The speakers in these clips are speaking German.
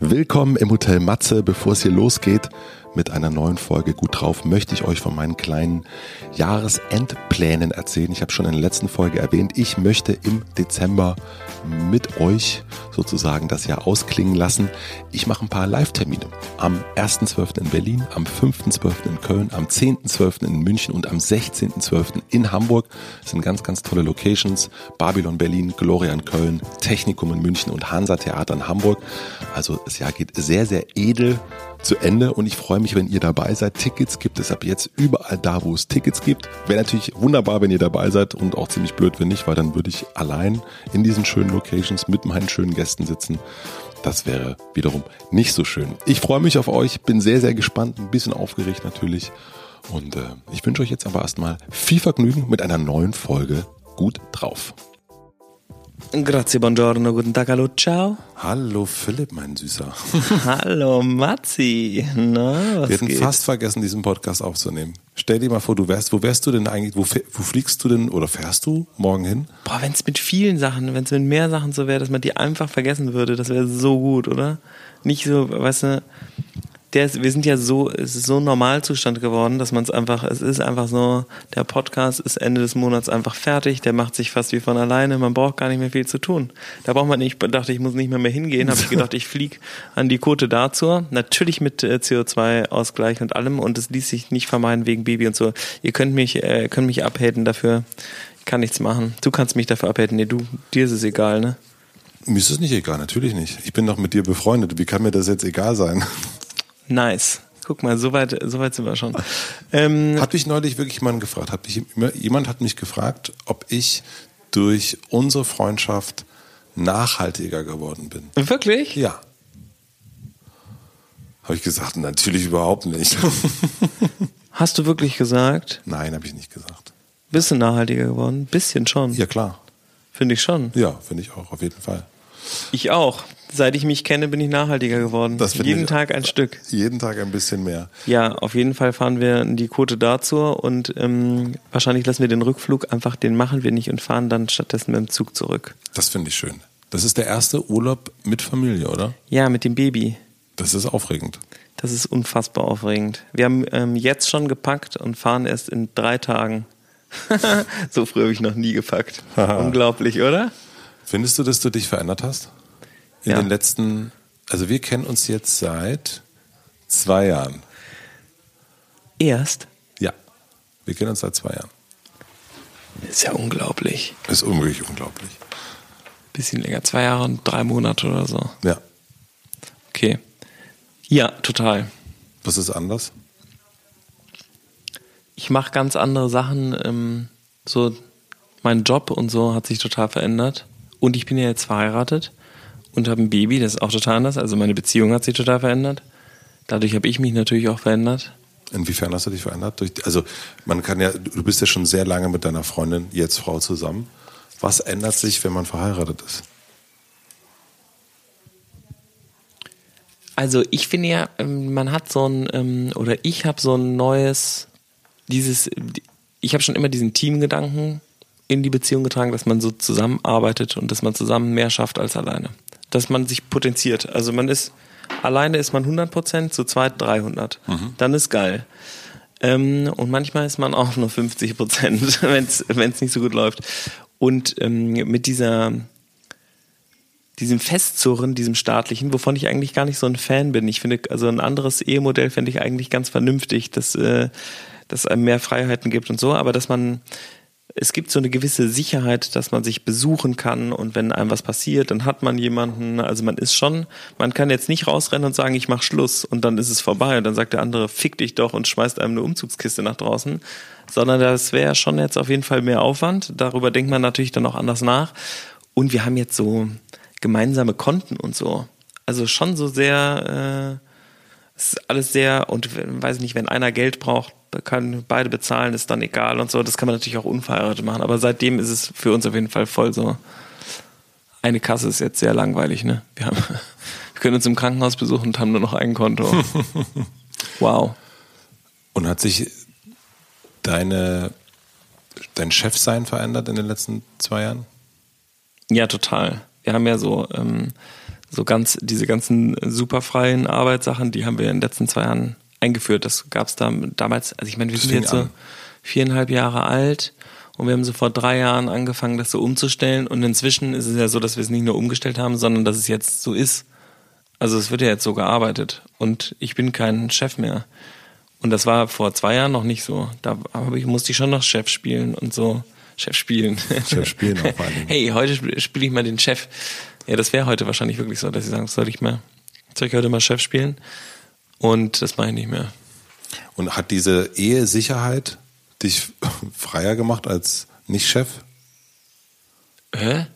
Willkommen im Hotel Matze. Bevor es hier losgeht mit einer neuen Folge Gut drauf, möchte ich euch von meinen kleinen Jahresendplänen erzählen. Ich habe schon in der letzten Folge erwähnt, ich möchte im Dezember mit euch sozusagen das Jahr ausklingen lassen. Ich mache ein paar Live-Termine. Am 1.12. in Berlin, am 5.12. in Köln, am 10.12. in München und am 16.12. in Hamburg. Das sind ganz, ganz tolle Locations. Babylon Berlin, Gloria in Köln, Technikum in München und Hansa Theater in Hamburg. Also das Jahr geht sehr, sehr edel zu Ende und ich freue mich, wenn ihr dabei seid. Tickets gibt es ab jetzt überall da, wo es Tickets gibt. Wäre natürlich wunderbar, wenn ihr dabei seid und auch ziemlich blöd, wenn nicht, weil dann würde ich allein in diesen schönen Locations mit meinen schönen Gästen sitzen. Das wäre wiederum nicht so schön. Ich freue mich auf euch, bin sehr, sehr gespannt, ein bisschen aufgeregt natürlich. Und äh, ich wünsche euch jetzt aber erstmal viel Vergnügen mit einer neuen Folge Gut drauf. Grazie, buongiorno, guten Tag, hallo, ciao. Hallo Philipp, mein Süßer. hallo Matzi. Na, was Wir hätten geht? fast vergessen, diesen Podcast aufzunehmen. Stell dir mal vor, du wärst, wo wärst du denn eigentlich, wo, wo fliegst du denn oder fährst du morgen hin? Boah, wenn es mit vielen Sachen, wenn es mit mehr Sachen so wäre, dass man die einfach vergessen würde, das wäre so gut, oder? Nicht so, weißt du, der ist, wir sind ja so, es ist so ein Normalzustand geworden, dass man es einfach, es ist einfach so, der Podcast ist Ende des Monats einfach fertig, der macht sich fast wie von alleine, man braucht gar nicht mehr viel zu tun. Da braucht man nicht, ich dachte, ich muss nicht mehr mehr hingehen, habe ich gedacht, ich flieg an die Côte d'Azur, natürlich mit äh, CO2-Ausgleich und allem und es ließ sich nicht vermeiden wegen Baby und so. Ihr könnt mich, äh, könnt mich abhaten dafür, ich kann nichts machen. Du kannst mich dafür abhaten, nee, du, dir ist es egal, ne? Mir ist es nicht egal, natürlich nicht. Ich bin doch mit dir befreundet. Wie kann mir das jetzt egal sein? Nice. Guck mal, so weit, so weit sind wir schon. Ähm, Hat mich neulich wirklich jemand gefragt. Hat mich, jemand hat mich gefragt, ob ich durch unsere Freundschaft nachhaltiger geworden bin. wirklich? Ja. Habe ich gesagt, natürlich überhaupt nicht. Hast du wirklich gesagt, Nein, habe ich nicht gesagt. bist du nachhaltiger geworden? Bisschen schon. Ja, klar. Finde ich schon. Ja, finde ich auch, auf jeden Fall. Ich auch. Seit ich mich kenne, bin ich nachhaltiger geworden. Das Jeden Tag ein Stück. Jeden Tag ein bisschen mehr. Ja, auf jeden Fall fahren wir in die Côte d'Azur und ähm, wahrscheinlich lassen wir den Rückflug einfach, den machen wir nicht und fahren dann stattdessen mit dem Zug zurück. Das finde ich schön. Das ist der erste Urlaub mit Familie, oder? Ja, mit dem Baby. Das ist aufregend. Das ist unfassbar aufregend. Wir haben ähm, jetzt schon gepackt und fahren erst in drei Tagen. so früh habe ich noch nie gepackt. Unglaublich, oder? Findest du, dass du dich verändert hast? In Ja. den letzten, also wir kennen uns jetzt seit zwei Jahren. Erst? Ja, wir kennen uns seit zwei Jahren. Ist ja unglaublich. Ist wirklich unglaublich. Bisschen länger, zwei Jahre und drei Monate oder so. Ja. Okay. Ja, total. Was ist anders? Ich mache ganz andere Sachen. Ähm, so, mein Job und so hat sich total verändert. Und ich bin ja jetzt verheiratet und habe ein Baby, das ist auch total anders. Also meine Beziehung hat sich total verändert. Dadurch habe ich mich natürlich auch verändert. Inwiefern hast du dich verändert? Durch, also man kann ja, du bist ja schon sehr lange mit deiner Freundin, jetzt Frau zusammen. Was ändert sich, wenn man verheiratet ist? Also ich finde ja, ähm, man hat so ein, ähm, oder ich habe so ein neues, dieses, ich habe schon immer diesen Teamgedanken in die Beziehung getragen, dass man so zusammenarbeitet und dass man zusammen mehr schafft als alleine. Dass man sich potenziert. Also man ist, alleine ist man 100 Prozent, zu zweit 300. Dann ist geil. Ähm, und manchmal ist man auch nur 50 Prozent, wenn es nicht so gut läuft. Und ähm, mit dieser, diesem Festzurren, diesem staatlichen, wovon ich eigentlich gar nicht so ein Fan bin. Ich finde, also ein anderes Ehemodell fände ich eigentlich ganz vernünftig, dass, äh, dass einem mehr Freiheiten gibt und so, aber dass man, es gibt so eine gewisse Sicherheit, dass man sich besuchen kann und wenn einem was passiert, dann hat man jemanden, also man ist schon, man kann jetzt nicht rausrennen und sagen, ich mach Schluss und dann ist es vorbei und dann sagt der andere, fick dich doch und schmeißt einem eine Umzugskiste nach draußen, sondern das wäre schon jetzt auf jeden Fall mehr Aufwand. Darüber denkt man natürlich dann auch anders nach. Und wir haben jetzt so gemeinsame Konten und so. Also schon so sehr, äh, es ist alles sehr, und weiß nicht, wenn einer Geld braucht, kann beide bezahlen, ist dann egal und so. Das kann man natürlich auch unverheiratet machen. Aber seitdem ist es für uns auf jeden Fall voll so. Eine Kasse ist jetzt sehr langweilig, ne? Wir, haben, wir können uns im Krankenhaus besuchen und haben nur noch ein Konto. Wow. Und hat sich deine, dein Chefsein verändert in den letzten zwei Jahren? Ja, total. Wir haben ja so, ähm, so ganz, diese ganzen superfreien Arbeitssachen, die haben wir in den letzten zwei Jahren eingeführt. Das gab es da damals, also ich meine, wir sind jetzt so viereinhalb Jahre alt und wir haben so vor drei Jahren angefangen, das so umzustellen und inzwischen ist es ja so, dass wir es nicht nur umgestellt haben, sondern dass es jetzt so ist. Also es wird ja jetzt so gearbeitet und ich bin kein Chef mehr. Und das war vor zwei Jahren noch nicht so. Da ich, musste ich schon noch Chef spielen und so. Chef spielen. Chef spielen auch vor. Hey, heute spiele spiel ich mal den Chef. Ja, das wäre heute wahrscheinlich wirklich so, dass sie sagen, soll ich mal, soll ich heute mal Chef spielen? Und das mache ich nicht mehr. Und hat diese Ehesicherheit dich freier gemacht als Nicht-Chef? Hä?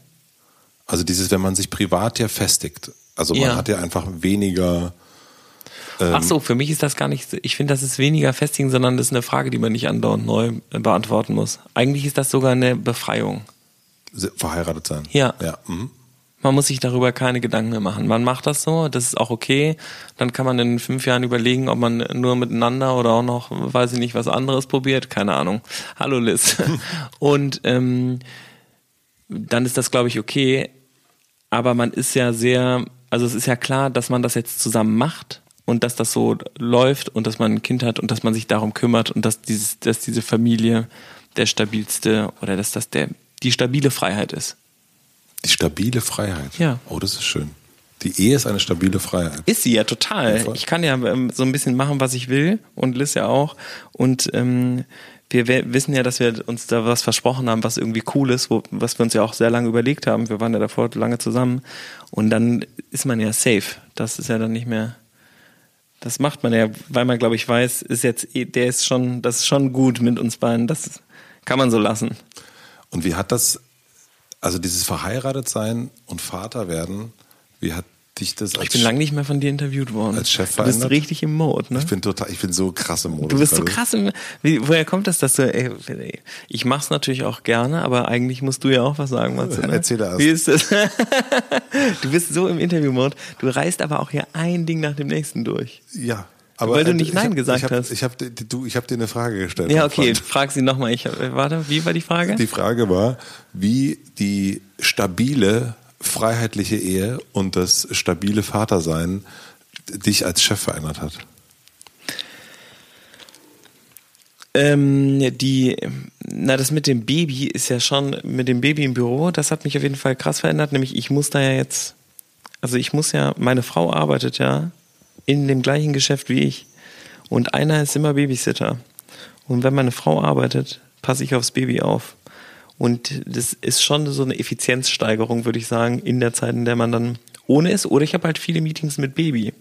Also dieses, wenn man sich privat ja festigt. Also man Ja. hat ja einfach weniger. Ähm, Ach so, für mich ist das gar nicht, so- ich finde, das ist weniger festigen, sondern das ist eine Frage, die man nicht andauernd neu beantworten muss. Eigentlich ist das sogar eine Befreiung. verheiratet sein. Ja. Ja. Mhm. Man muss sich darüber keine Gedanken mehr machen. Man macht das so, das ist auch okay. Dann kann man in fünf Jahren überlegen, ob man nur miteinander oder auch noch, weiß ich nicht, was anderes probiert. Keine Ahnung. Hallo Liz. Und ähm, dann ist das, glaube ich, okay. Aber man ist ja sehr, also es ist ja klar, dass man das jetzt zusammen macht und dass das so läuft und dass man ein Kind hat und dass man sich darum kümmert und dass dieses, dass diese Familie der stabilste oder dass das der die stabile Freiheit ist. Die stabile Freiheit. Ja. Oh, das ist schön. Die Ehe ist eine stabile Freiheit. Ist sie ja total. Ich kann ja ähm, so ein bisschen machen, was ich will und Liz ja auch. Und ähm, wir wissen ja, dass wir uns da was versprochen haben, was irgendwie cool ist, wo, was wir uns ja auch sehr lange überlegt haben. Wir waren ja davor lange zusammen. Und dann ist man ja safe. Das ist ja dann nicht mehr. Das macht man ja, weil man, glaube ich, weiß, ist jetzt, der ist schon, das ist schon gut mit uns beiden. Das kann man so lassen. Und wie hat das, also dieses verheiratet sein und Vater werden, wie hat dich das als Ich bin lange nicht mehr von dir interviewt worden. Als Chef du bist verändert? richtig im Mode, ne? Ich bin total, ich bin so krass im Modus. Du bist so krass. Im, wie, woher kommt das, dass du, ey, ey, ich mach's natürlich auch gerne, aber eigentlich musst du ja auch was sagen, Matze, ne? Erzähl erst. Wie ist das? du bist so im Interview-Mode. Du reißt aber auch hier ein Ding nach dem nächsten durch. Ja. Aber Weil du äh, nicht ich Nein hab, gesagt ich hab, hast. Ich habe ich hab dir eine Frage gestellt. Ja, okay, Freund. frag sie nochmal. Hab- warte, wie war die Frage? Die Frage war, wie die stabile freiheitliche Ehe und das stabile Vatersein dich als Chef verändert hat. Ähm, die, na, das mit dem Baby ist ja schon, mit dem Baby im Büro, das hat mich auf jeden Fall krass verändert. Nämlich, ich muss da ja jetzt, also ich muss ja, meine Frau arbeitet ja in dem gleichen Geschäft wie ich. Und einer ist immer Babysitter. Und wenn meine Frau arbeitet, passe ich aufs Baby auf. Und das ist schon so eine Effizienzsteigerung, würde ich sagen, in der Zeit, in der man dann ohne ist. Oder ich habe halt viele Meetings mit Baby.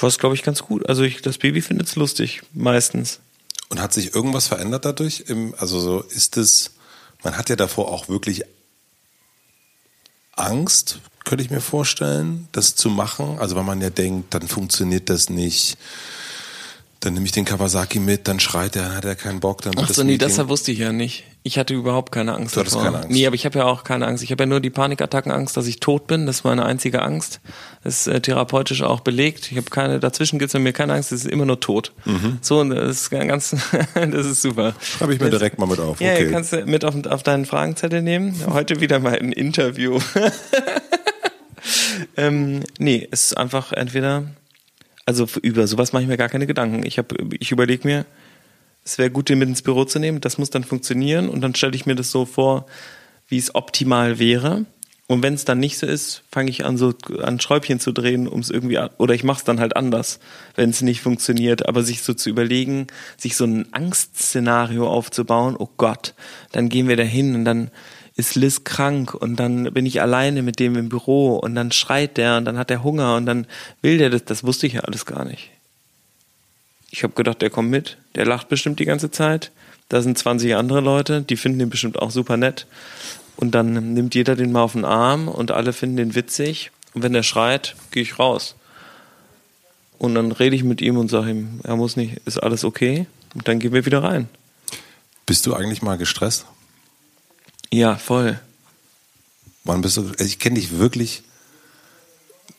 Was, glaube ich, ganz gut. Also ich, das Baby findet es lustig, meistens. Und hat sich irgendwas verändert dadurch? Also so ist es, man hat ja davor auch wirklich Angst, könnte ich mir vorstellen, das zu machen. Also weil man ja denkt, dann funktioniert das nicht. Dann nehme ich den Kawasaki mit, dann schreit er, dann hat er keinen Bock, dann Ach so, das nee, Meeting. das wusste ich ja nicht. Ich hatte überhaupt keine Angst Du hattest davor. keine Angst. Nee, aber ich habe ja auch keine Angst. Ich habe ja nur die Panikattackenangst, dass ich tot bin. Das ist meine einzige Angst. Das ist äh, therapeutisch auch belegt. Ich habe keine, dazwischen gibt's bei mir keine Angst, es ist immer nur tot. So, und das ist ganz, das ist super. Schreibe ich mir Das- direkt mal mit auf. Ja, Okay. kannst du mit auf, auf deinen Fragenzettel nehmen. Heute wieder mal ein Interview. ähm, nee, es ist einfach entweder, also über sowas mache ich mir gar keine Gedanken. Ich, hab- ich überlege mir, es wäre gut, den mit ins Büro zu nehmen. Das muss dann funktionieren und dann stelle ich mir das so vor, wie es optimal wäre. Und wenn es dann nicht so ist, fange ich an, so an Schräubchen zu drehen, um es irgendwie, oder ich mache es dann halt anders, wenn es nicht funktioniert. Aber sich so zu überlegen, sich so ein Angstszenario aufzubauen, oh Gott, dann gehen wir da hin und dann ist Liz krank und dann bin ich alleine mit dem im Büro und dann schreit der und dann hat er Hunger und dann will der das, das wusste ich ja alles gar nicht. Ich habe gedacht, der kommt mit, der lacht bestimmt die ganze Zeit. Da sind 20 andere Leute, die finden den bestimmt auch super nett. Und dann nimmt jeder den mal auf den Arm und alle finden den witzig. Und wenn der schreit, gehe ich raus. Und dann rede ich mit ihm und sage ihm, er muss nicht, ist alles okay? Und dann gehen wir wieder rein. Bist du eigentlich mal gestresst? Ja, voll. Wann bist du? Also ich kenne dich wirklich.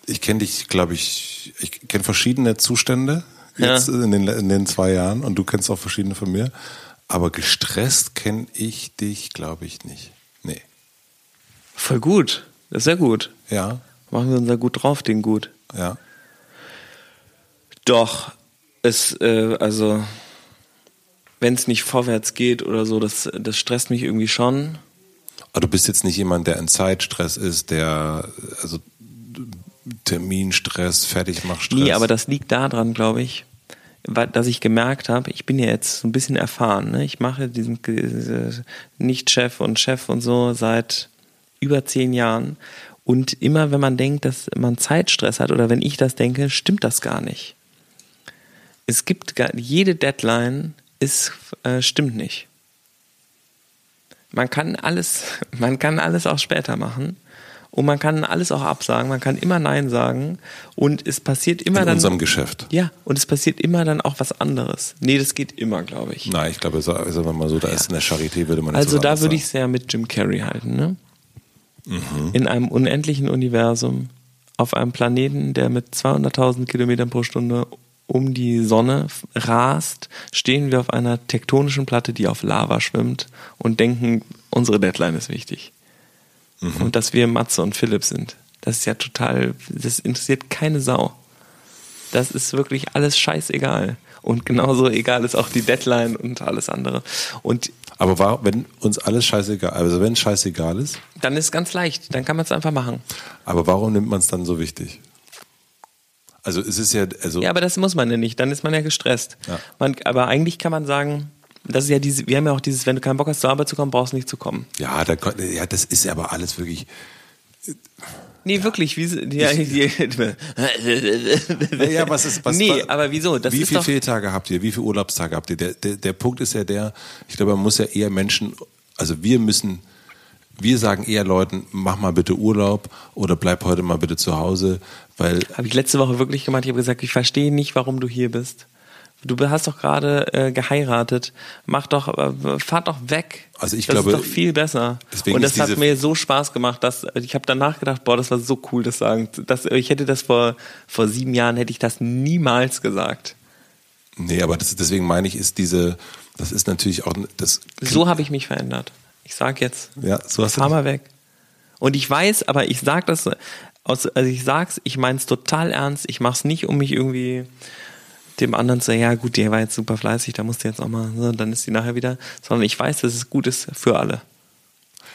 Ich kenne dich, glaube ich. Ich kenne verschiedene Zustände Ja. jetzt in, den, in den zwei Jahren und du kennst auch verschiedene von mir. Aber gestresst kenne ich dich, glaube ich, nicht. Nee. Voll gut. Das ist ja gut. Ja. Machen wir unser gut drauf Ding gut. Ja. Doch, es, äh, also, wenn es nicht vorwärts geht oder so, das, das stresst mich irgendwie schon. Aber du bist jetzt nicht jemand, der in Zeitstress ist, der, also Terminstress, Fertigmachstress. Nee, aber das liegt daran, glaube ich, dass ich gemerkt habe, ich bin ja jetzt so ein bisschen erfahren. Ne? Ich mache diesen diese Nicht-Chef und Chef und so seit über zehn Jahren. Und immer wenn man denkt, dass man Zeitstress hat oder wenn ich das denke, stimmt das gar nicht. Es gibt gar, jede Deadline ist, äh, stimmt nicht. Man kann alles, man kann alles auch später machen. Und man kann alles auch absagen, man kann immer Nein sagen. Und es passiert immer in dann. unserem Geschäft. Ja, und es passiert immer dann auch was anderes. Nee, das geht immer, glaube ich. Nein, ich glaube, sagen wir mal so, da ist in der Charité, würde man jetzt Also da würde ich es ja mit Jim Carrey halten, ne? Mhm. In einem unendlichen Universum, auf einem Planeten, der mit 200.000 Kilometern pro Stunde um die Sonne rast, stehen wir auf einer tektonischen Platte, die auf Lava schwimmt und denken, unsere Deadline ist wichtig. Mhm. Und dass wir Matze und Philipp sind. Das ist ja total, das interessiert keine Sau. Das ist wirklich alles scheißegal. Und genauso egal ist auch die Deadline und alles andere. Und Aber war, wenn uns alles scheißegal, also wenn scheißegal ist, dann ist es ganz leicht. Dann kann man es einfach machen. aber warum nimmt man es dann so wichtig? Also es ist ja, also Ja, aber das muss man ja nicht. Dann ist man ja gestresst. Ja. Man, aber eigentlich kann man sagen, das ist ja diese, wir haben ja auch dieses, wenn du keinen Bock hast, zur Arbeit zu kommen, brauchst du nicht zu kommen. ja, da, ja, das ist ja aber alles wirklich. Nee, wirklich, wie, ja, Ja, was ist, was, nee, aber wieso? Das wie viele Fehltage habt ihr? Wie viele Urlaubstage habt ihr? Der, der, der Punkt ist ja der, ich glaube, man muss ja eher Menschen, also wir müssen, wir sagen eher Leuten, mach mal bitte Urlaub oder bleib heute mal bitte zu Hause, weil habe ich letzte Woche wirklich gemacht. Ich habe gesagt, ich verstehe nicht, warum du hier bist. Du hast doch gerade äh, geheiratet. Mach doch, äh, fahr doch weg. Also ich das glaube, ist doch viel besser. Und das hat mir so Spaß gemacht, dass ich habe danach gedacht, boah, das war so cool, das sagen. Das, ich hätte das vor vor sieben Jahren hätte ich das niemals gesagt. nee, aber das, deswegen meine ich, ist diese, das ist natürlich auch das. So habe ich mich verändert. Ich sag jetzt, Ja, so hast du fahr mal weg. Und ich weiß, aber ich sag das, also ich sag's, ich mein's total ernst. Ich mach's nicht, um mich irgendwie dem anderen zu sagen, ja gut, der war jetzt super fleißig, da musst du jetzt auch mal, ne, dann ist die nachher wieder, sondern ich weiß, dass es gut ist für alle.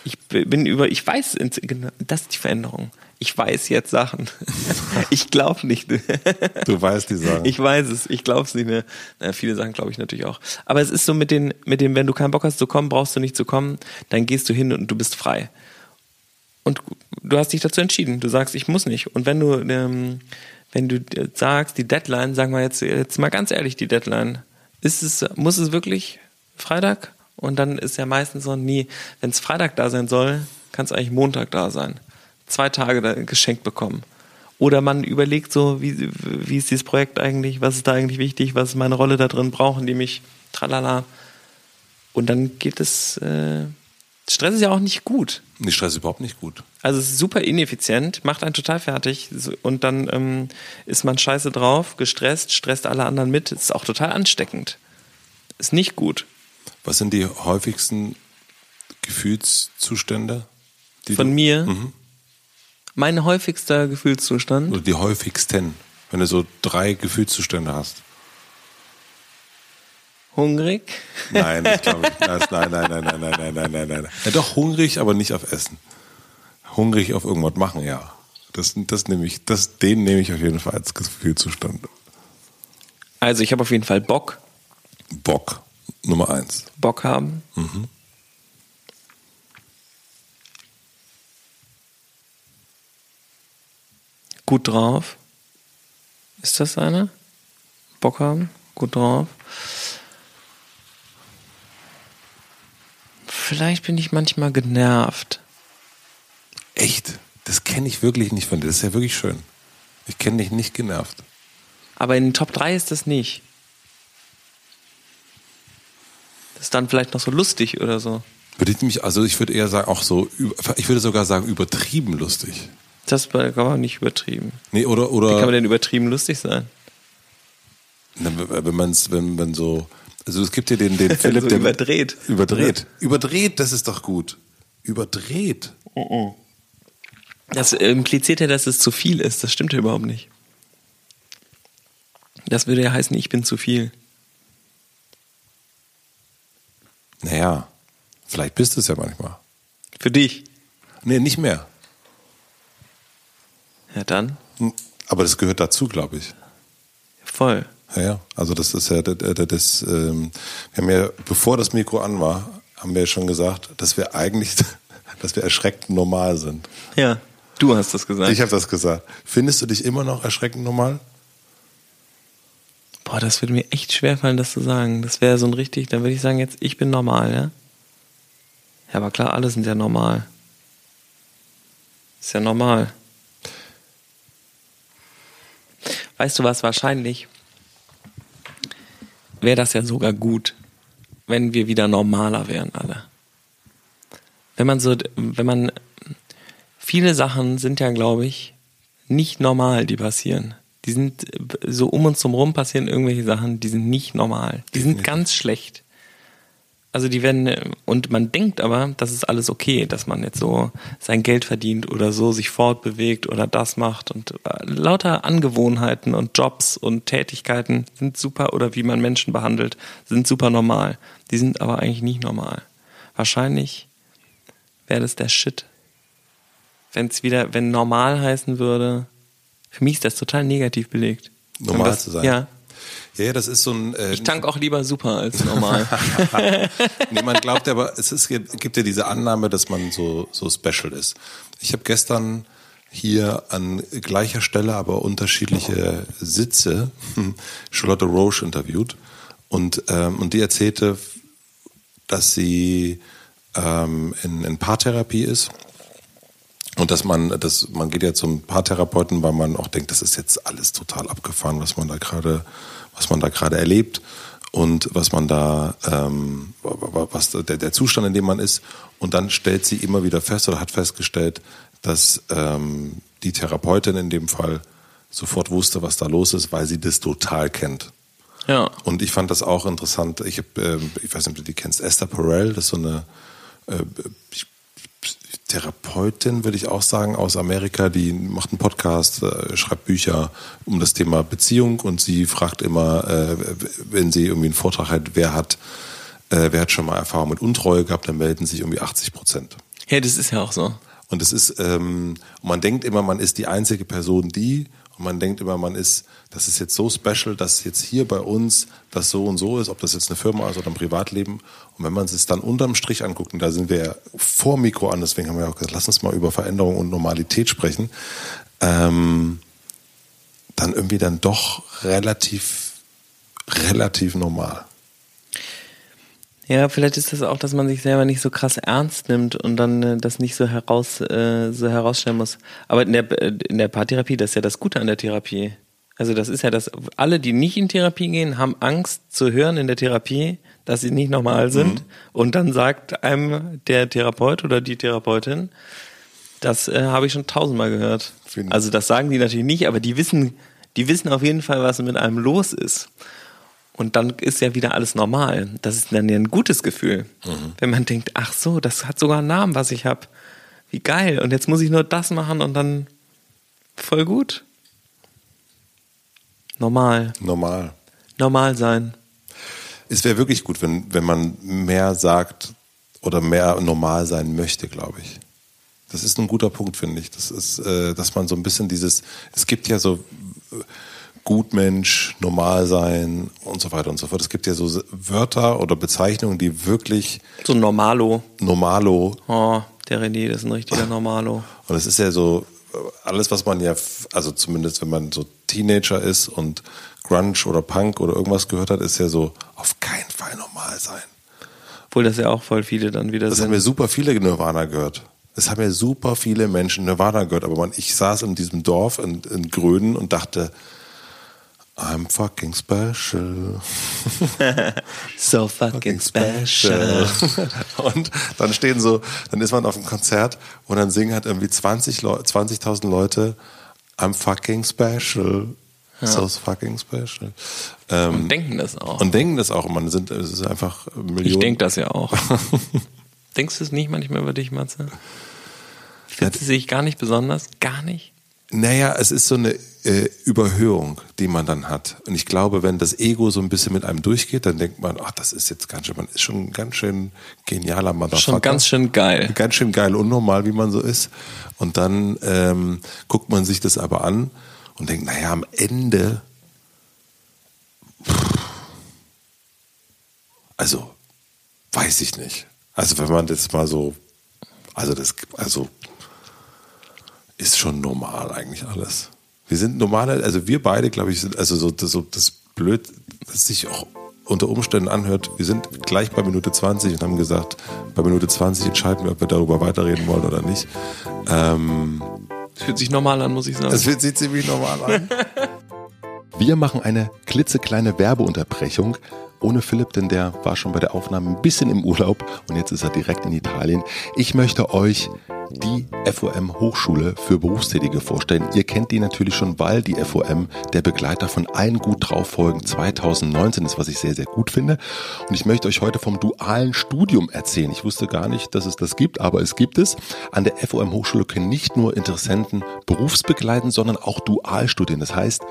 Ich bin über, ich weiß, genau, das ist die Veränderung. Ich weiß jetzt Sachen. Ich glaube nicht. Du weißt die Sachen. Ich weiß es, ich glaube es nicht mehr. Na, viele Sachen glaube ich natürlich auch. Aber es ist so mit, den, mit dem, wenn du keinen Bock hast zu kommen, brauchst du nicht zu kommen, dann gehst du hin und du bist frei. Und du hast dich dazu entschieden. Du sagst, ich muss nicht. Und wenn du, ähm, wenn du sagst, die Deadline, sagen wir jetzt, jetzt mal ganz ehrlich, die Deadline, ist es, muss es wirklich Freitag? Und dann ist ja meistens so, nee, wenn es Freitag da sein soll, kann es eigentlich Montag da sein. Zwei Tage geschenkt bekommen. Oder man überlegt so, wie, wie ist dieses Projekt eigentlich, was ist da eigentlich wichtig, was ist meine Rolle da drin, brauchen die mich, tralala. Und dann geht es, äh, Stress ist ja auch nicht gut. Nee, Stress ist überhaupt nicht gut. Also es ist super ineffizient, macht einen total fertig und dann ähm, ist man scheiße drauf, gestresst, stresst alle anderen mit, ist auch total ansteckend. Ist nicht gut. Was sind die häufigsten Gefühlszustände? Von du- mir, Mhm. mein häufigster Gefühlszustand, Oder die häufigsten, wenn du so drei Gefühlszustände hast. Hungrig, Nein, ich glaube nicht. Nein, nein, nein, nein, nein, nein, nein, nein, nein. Ja, doch hungrig, aber nicht auf Essen. Hungrig auf irgendwas machen, ja. Das, das nehme ich, das, den nehme ich auf jeden Fall als Gefühlszustand. also ich habe auf jeden Fall Bock, Bock, Nummer eins. Bock haben. Gut drauf. Ist das einer? Bock haben? Gut drauf. Vielleicht bin ich manchmal genervt. Echt? Das kenne ich wirklich nicht von dir. Das ist ja wirklich schön. Ich kenne dich nicht genervt. Aber in den Top 3 ist das nicht. Das ist dann vielleicht noch so lustig oder so. Würde ich mich, also ich würde eher sagen, auch so, ich würde sogar sagen, übertrieben lustig. Das kann man nicht übertrieben. Nee, oder, Wie kann man oder, denn übertrieben lustig sein? Na, wenn man es, wenn man so, also es gibt ja den, den Philipp, So der Das impliziert ja, dass es zu viel ist. Das stimmt ja überhaupt nicht. Das würde ja heißen, ich bin zu viel. Naja, vielleicht bist du es ja manchmal. Für dich. Nee, nicht mehr. Ja, dann. Hm, Aber das gehört dazu, glaube ich. Voll. Ja, ja. Also das ist ja das, das, das ähm, wir haben ja, bevor das Mikro an war, haben wir ja schon gesagt, dass wir eigentlich, dass wir erschreckend normal sind. Ja, du hast das gesagt. Ich habe das gesagt. Findest du dich immer noch erschreckend normal? Boah, das würde mir echt schwerfallen, das zu sagen. Das wäre so ein richtig, dann würde ich sagen, jetzt, ich bin normal, ja? Ja, aber klar, alle sind ja normal. Ist ja normal. Weißt du was, wahrscheinlich wäre das ja sogar gut, wenn wir wieder normaler wären alle. Wenn man so, wenn man, viele Sachen sind ja, glaube ich, nicht normal, die passieren. Die sind so um uns drum passieren irgendwelche Sachen, die sind nicht normal. Die sind ganz schlecht. Also die werden, und man denkt aber, das ist alles okay, dass man jetzt so sein Geld verdient oder so sich fortbewegt oder das macht und äh, lauter Angewohnheiten und Jobs und Tätigkeiten sind super oder wie man Menschen behandelt, sind super normal. Die sind aber eigentlich nicht normal. Wahrscheinlich wäre das der Shit. Wenn es wieder, wenn normal heißen würde, für mich ist das total negativ belegt. Normal das, zu sein. Ja. Ja, das ist so ein. Äh, Ich tank auch lieber super als normal. nee, man glaubt aber, es ist, gibt ja diese Annahme, dass man so, so special ist. Ich habe gestern hier an gleicher Stelle, aber unterschiedliche Sitze Charlotte Roche interviewt und, ähm, und die erzählte, dass sie ähm, in, in Paartherapie ist und dass man, dass man geht ja zum Paartherapeuten, weil man auch denkt, das ist jetzt alles total abgefahren, was man da gerade, was man da gerade erlebt und was man da, ähm, was der, der Zustand, in dem man ist. Und dann stellt sie immer wieder fest oder hat festgestellt, dass ähm, die Therapeutin in dem Fall sofort wusste, was da los ist, weil sie das total kennt. ja. Und ich fand das auch interessant. Ich habe, ähm, ich weiß nicht, ob du die kennst, Esther Perel, das ist so eine äh, Therapeutin, würde ich auch sagen, aus Amerika. Die macht einen Podcast, äh, schreibt Bücher um das Thema Beziehung und sie fragt immer, äh, wenn sie irgendwie einen Vortrag hat, wer hat, äh, wer hat schon mal Erfahrung mit Untreue gehabt, dann melden sich irgendwie 80 Prozent. Ja, das ist ja auch so. Und es ist, ähm, man denkt immer, man ist die einzige Person, die, und man denkt immer, man ist, das ist jetzt so special, dass jetzt hier bei uns das so und so ist, ob das jetzt eine Firma ist oder ein Privatleben. Und wenn man es dann unterm Strich anguckt, und da sind wir ja vor Mikro an, deswegen haben wir auch gesagt, lass uns mal über Veränderung und Normalität sprechen, ähm, dann irgendwie dann doch relativ, relativ normal. Ja, vielleicht ist das auch, dass man sich selber nicht so krass ernst nimmt und dann äh, das nicht so heraus äh, so herausstellen muss. Aber in der äh, in der Paartherapie, das ist ja das Gute an der Therapie. Also das ist ja das, alle, die nicht in Therapie gehen, haben Angst zu hören in der Therapie, dass sie nicht normal sind. Und dann sagt einem der Therapeut oder die Therapeutin, das äh, habe ich schon tausendmal gehört. Vielen- Also das sagen die natürlich nicht, aber die wissen, die wissen auf jeden Fall, was mit einem los ist. Und dann ist ja wieder alles normal. Das ist dann ja ein gutes Gefühl. Wenn man denkt, ach so, das hat sogar einen Namen, was ich habe. Wie geil. Und jetzt muss ich nur das machen und dann voll gut. Normal. Normal. Normal sein. Es wäre wirklich gut, wenn, wenn man mehr sagt oder mehr normal sein möchte, glaube ich. Das ist ein guter Punkt, finde ich. Das ist, äh, dass man so ein bisschen dieses, es gibt ja so äh, Gutmensch, normal sein und so weiter und so fort. Es gibt ja so Wörter oder Bezeichnungen, die wirklich So Normalo. normalo Oh, der René, das ist ein richtiger Normalo. und es ist ja so, alles, was man ja, also zumindest wenn man so Teenager ist und Grunge oder Punk oder irgendwas gehört hat, ist ja so auf keinen Fall normal sein. Obwohl das ja auch voll viele dann wieder Das haben sind. ja super viele Nirvana gehört. Das haben ja super viele Menschen Nirvana gehört. Aber man, ich saß in diesem Dorf in, in Gröden und dachte, I'm fucking special. So fucking special. und dann stehen so, dann ist man auf einem Konzert und dann singen halt irgendwie 20 Leu 20.000 Leute I'm fucking special. So fucking special. Ähm, Und denken das auch. und denken das auch. Und man sind, es ist einfach Millionen. ich denke das ja auch. Denkst du es nicht manchmal über dich, Matze? finde, sehe ich gar nicht besonders, gar nicht. Naja, es ist so eine äh, Überhöhung, die man dann hat. Und ich glaube, wenn das Ego so ein bisschen mit einem durchgeht, dann denkt man, ach, das ist jetzt ganz schön, man ist schon ein ganz schön genialer Motherfucker. Schon ganz schön geil. Ganz schön geil, unnormal, wie man so ist. Und dann ähm, guckt man sich das aber an und denkt, naja, am Ende, also, weiß ich nicht. Also, wenn man das mal so, also das, also, ist schon normal eigentlich alles. Wir sind normale, also wir beide, glaube ich, sind, also so, das, so das blöd, dass sich auch unter Umständen anhört, wir sind gleich bei Minute 20 und haben gesagt, bei Minute 20 entscheiden wir, ob wir darüber weiterreden wollen oder nicht. Ähm, das fühlt sich normal an, muss ich sagen. Das fühlt sich ziemlich normal an. wir machen eine klitzekleine Werbeunterbrechung ohne Philipp, denn der war schon bei der Aufnahme ein bisschen im Urlaub und jetzt ist er direkt in Italien. Ich möchte euch die FOM Hochschule für Berufstätige vorstellen. Ihr kennt die natürlich schon, weil die FOM der Begleiter von allen gut drauf Folgen 2019 ist, was ich sehr, sehr gut finde. Und ich möchte euch heute vom dualen Studium erzählen. Ich wusste gar nicht, dass es das gibt, aber es gibt es. An der FOM Hochschule können nicht nur Interessenten berufsbegleiten, sondern auch dual studieren. Das heißt,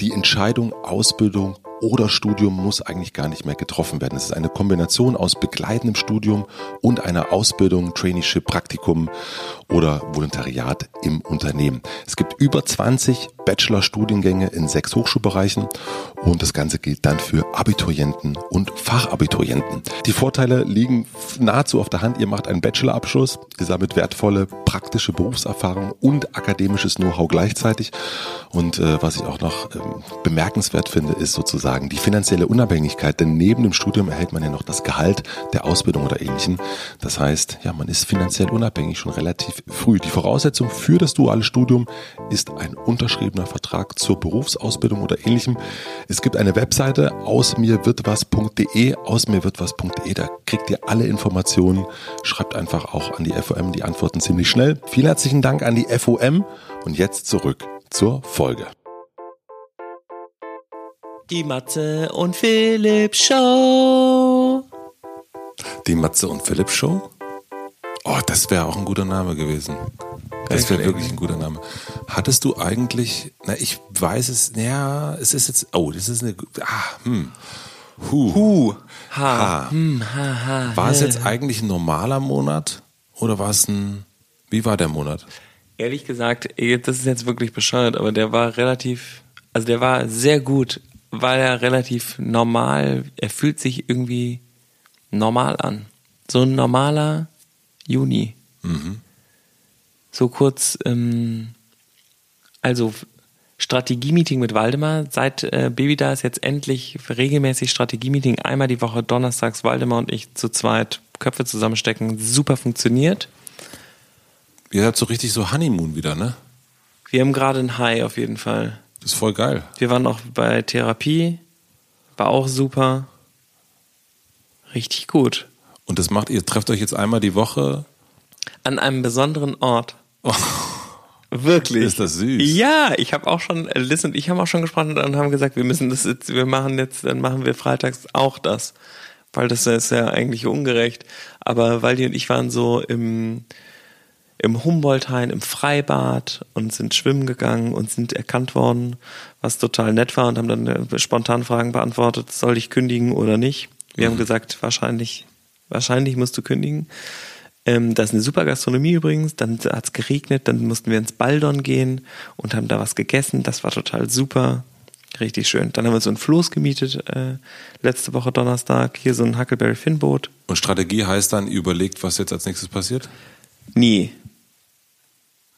die Entscheidung Ausbildung oder Studium muss eigentlich gar nicht mehr getroffen werden. Es ist eine Kombination aus begleitendem Studium und einer Ausbildung, Traineeship, Praktikum oder Volontariat im Unternehmen. Es gibt über 20 Bachelor-Studiengänge in sechs Hochschulbereichen und das Ganze gilt dann für Abiturienten und Fachabiturienten. Die Vorteile liegen nahezu auf der Hand. Ihr macht einen Bachelorabschluss, ihr sammelt wertvolle praktische Berufserfahrung und akademisches Know-how gleichzeitig. Und äh, was ich auch noch äh, bemerkenswert finde, ist sozusagen die finanzielle Unabhängigkeit, denn neben dem Studium erhält man ja noch das Gehalt der Ausbildung oder ähnlichem. Das heißt, ja, man ist finanziell unabhängig schon relativ früh. Die Voraussetzung für das duale Studium ist ein unterschriebener Vertrag zur Berufsausbildung oder ähnlichem. Es gibt eine Webseite ausmirwirtwas.de, ausmirwirtwas.de, da kriegt ihr alle Informationen. Schreibt einfach auch an die FOM, die antworten ziemlich schnell. Vielen herzlichen Dank an die FOM und jetzt zurück zur Folge. Die Matze und Philipp Show. Die Matze und Philipp Show? Oh, das wäre auch ein guter Name gewesen. Das wäre wirklich ein guter Name. Hattest du eigentlich, na, ich weiß es, ja, es ist jetzt, oh, das ist eine, ah, hm. Hu. Hu. Ha. ha. Hm, ha, ha. War es jetzt eigentlich ein normaler Monat oder war es ein, wie war der Monat? Ehrlich gesagt, das ist jetzt wirklich bescheuert, aber der war relativ, also der war sehr gut weil er relativ normal, er fühlt sich irgendwie normal an. So ein normaler Juni. Mhm. So kurz, ähm, also Strategie-Meeting mit Waldemar. Seit äh, Baby da ist jetzt endlich regelmäßig Strategie-Meeting. Einmal die Woche donnerstags Waldemar und ich zu zweit Köpfe zusammenstecken. Super funktioniert. Ihr habt so richtig so Honeymoon wieder, ne? Wir haben gerade ein High auf jeden Fall. Das ist voll geil. Wir waren auch bei Therapie, war auch super. Richtig gut. Und das macht, ihr trefft euch jetzt einmal die Woche? An einem besonderen Ort. Oh. Wirklich. Ist das süß? Ja, ich habe auch schon, Liz und ich haben auch schon gesprochen und haben gesagt, wir müssen das jetzt, wir machen jetzt, dann machen wir freitags auch das. Weil das ist ja eigentlich ungerecht. Aber Waldi und ich waren so im, im Humboldthain im Freibad und sind schwimmen gegangen und sind erkannt worden, was total nett war und haben dann äh, spontan Fragen beantwortet, soll ich kündigen oder nicht? Wir mhm. haben gesagt, wahrscheinlich, wahrscheinlich musst du kündigen. Ähm, das ist eine super Gastronomie übrigens. Dann hat es geregnet, dann mussten wir ins Baldon gehen und haben da was gegessen. Das war total super. Richtig schön. Dann haben wir so ein Floß gemietet äh, letzte Woche Donnerstag. Hier so ein Huckleberry Finn Boot. Und Strategie heißt dann, überlegt, was jetzt als nächstes passiert? Nie.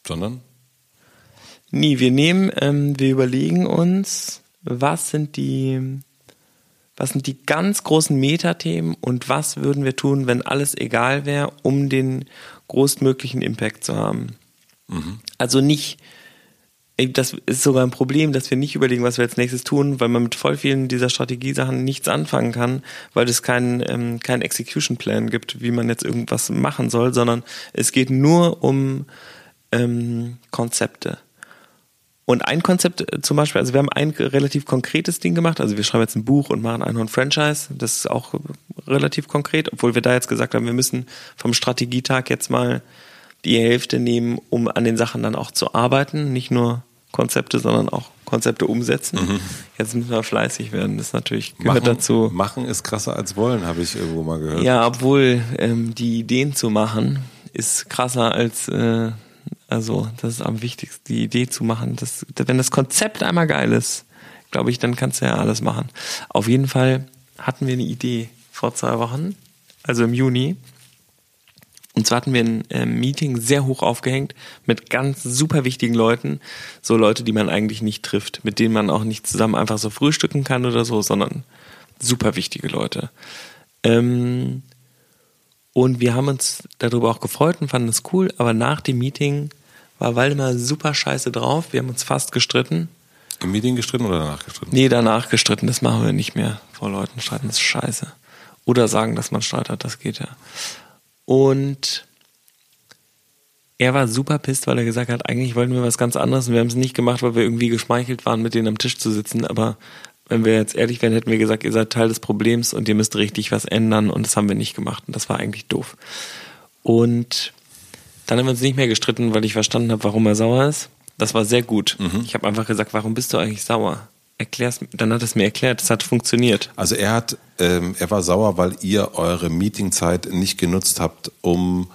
Sondern? Nie. Wir nehmen, ähm, wir überlegen uns, was sind die, was sind die ganz großen Metathemen und was würden wir tun, wenn alles egal wäre, um den größtmöglichen Impact zu haben. Mhm. Also nicht, das ist sogar ein Problem, dass wir nicht überlegen, was wir als nächstes tun, weil man mit voll vielen dieser Strategiesachen nichts anfangen kann, weil es keinen ähm, kein Execution Plan gibt, wie man jetzt irgendwas machen soll, sondern es geht nur um ähm, Konzepte. Und ein Konzept äh, zum Beispiel, also wir haben ein relativ konkretes Ding gemacht, also wir schreiben jetzt ein Buch und machen ein Franchise, das ist auch relativ konkret, obwohl wir da jetzt gesagt haben, wir müssen vom Strategietag jetzt mal die Hälfte nehmen, um an den Sachen dann auch zu arbeiten, nicht nur Konzepte, sondern auch Konzepte umsetzen. Mhm. Jetzt müssen wir fleißig werden. Das natürlich gehört machen, dazu. Machen ist krasser als wollen, habe ich irgendwo mal gehört. Ja, obwohl ähm, die Ideen zu machen ist krasser als äh, also das ist am wichtigsten, die Idee zu machen. Das, wenn das Konzept einmal geil ist, glaube ich, dann kannst du ja alles machen. Auf jeden Fall hatten wir eine Idee vor zwei Wochen, also im Juni. Und zwar hatten wir ein äh, Meeting sehr hoch aufgehängt mit ganz super wichtigen Leuten. So Leute, die man eigentlich nicht trifft, mit denen man auch nicht zusammen einfach so frühstücken kann oder so, sondern super wichtige Leute. Ähm, und wir haben uns darüber auch gefreut und fanden es cool, aber nach dem Meeting war Waldemar super scheiße drauf. Wir haben uns fast gestritten. Im Meeting gestritten oder danach gestritten? Nee, danach gestritten. Das machen wir nicht mehr. Vor Leuten streiten ist scheiße. Oder sagen, dass man Streit hat, das geht ja. Und er war super pisst, weil er gesagt hat, eigentlich wollten wir was ganz anderes und wir haben es nicht gemacht, weil wir irgendwie geschmeichelt waren, mit denen am Tisch zu sitzen. Aber wenn wir jetzt ehrlich wären, hätten wir gesagt, ihr seid Teil des Problems und ihr müsst richtig was ändern und das haben wir nicht gemacht und das war eigentlich doof. Und dann haben wir uns nicht mehr gestritten, weil ich verstanden habe, warum er sauer ist. Das war sehr gut. Mhm. Ich habe einfach gesagt, warum bist du eigentlich sauer? Erklär's, dann hat es mir erklärt, es hat funktioniert. Also er hat, ähm, er war sauer, weil ihr eure Meetingzeit nicht genutzt habt, um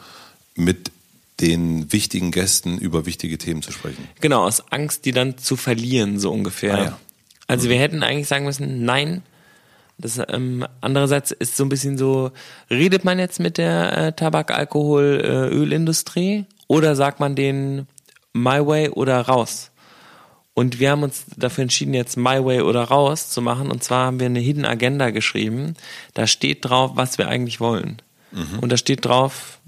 mit den wichtigen Gästen über wichtige Themen zu sprechen. Genau, aus Angst, die dann zu verlieren, so ungefähr. Ah, ja. Also mhm. wir hätten eigentlich sagen müssen, nein. Das, ähm, andererseits ist so ein bisschen so, redet man jetzt mit der äh, Tabak, Alkohol, äh, Ölindustrie oder sagt man den My Way oder raus? Und wir haben uns dafür entschieden, jetzt My Way oder raus zu machen. Und zwar haben wir eine Hidden Agenda geschrieben. Da steht drauf, was wir eigentlich wollen. Mhm. Und da steht drauf,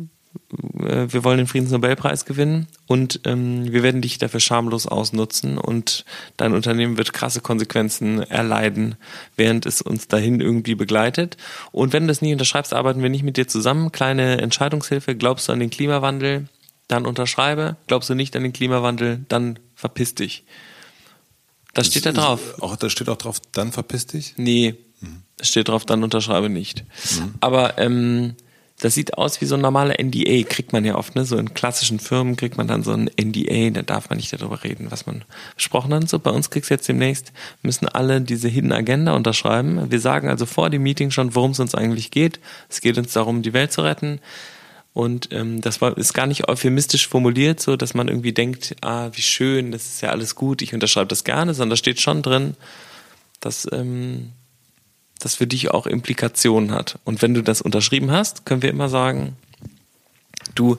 wir wollen den Friedensnobelpreis gewinnen und ähm, wir werden dich dafür schamlos ausnutzen und dein Unternehmen wird krasse Konsequenzen erleiden, während es uns dahin irgendwie begleitet. Und wenn du das nie unterschreibst, arbeiten wir nicht mit dir zusammen. Kleine Entscheidungshilfe, glaubst du an den Klimawandel, dann unterschreibe. Glaubst du nicht an den Klimawandel, dann verpiss dich. Das steht da drauf. Auch, da steht auch drauf, dann verpiss dich? Nee, mhm. steht drauf, dann unterschreibe nicht. Mhm. Aber ähm, das sieht aus wie so ein normaler NDA, kriegt man ja oft, ne? So in klassischen Firmen kriegt man dann so ein NDA, da darf man nicht darüber reden, was man besprochen hat. So, bei uns kriegst du jetzt demnächst, müssen alle diese Hidden Agenda unterschreiben. Wir sagen also vor dem Meeting schon, worum es uns eigentlich geht. Es geht uns darum, die Welt zu retten. Und ähm, das war, ist gar nicht euphemistisch formuliert, so dass man irgendwie denkt, ah, wie schön, das ist ja alles gut, ich unterschreibe das gerne, sondern da steht schon drin, dass ähm, das für dich auch Implikationen hat. Und wenn du das unterschrieben hast, können wir immer sagen, du,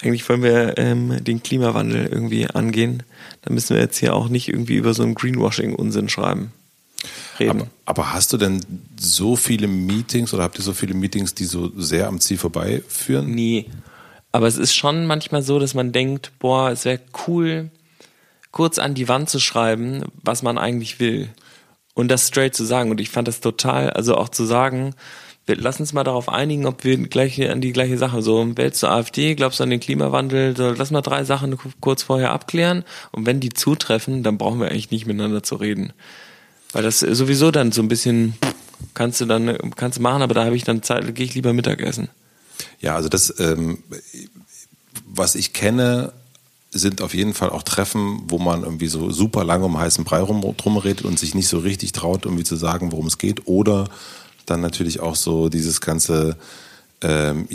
eigentlich wollen wir ähm, den Klimawandel irgendwie angehen. Dann müssen wir jetzt hier auch nicht irgendwie über so einen Greenwashing-Unsinn schreiben reden. Aber, aber, hast du denn so viele Meetings oder habt ihr so viele Meetings, die so sehr am Ziel vorbeiführen? Nee. Aber es ist schon manchmal so, dass man denkt, boah, es wäre cool, kurz an die Wand zu schreiben, was man eigentlich will. Und das straight zu sagen. Und ich fand das total, also auch zu sagen, lass uns mal darauf einigen, ob wir gleich an die gleiche Sache, so wählst du AfD, glaubst du an den Klimawandel, so, lass mal drei Sachen kurz vorher abklären. Und wenn die zutreffen, dann brauchen wir eigentlich nicht miteinander zu reden. Weil das sowieso dann so ein bisschen kannst du dann kannst machen, aber da habe ich dann Zeit, gehe ich lieber Mittagessen. Ja, also das, ähm, was ich kenne, sind auf jeden Fall auch Treffen, wo man irgendwie so super lange um heißen Brei rum, redet und sich nicht so richtig traut, irgendwie zu sagen, worum es geht. Oder dann natürlich auch so dieses ganze ähm,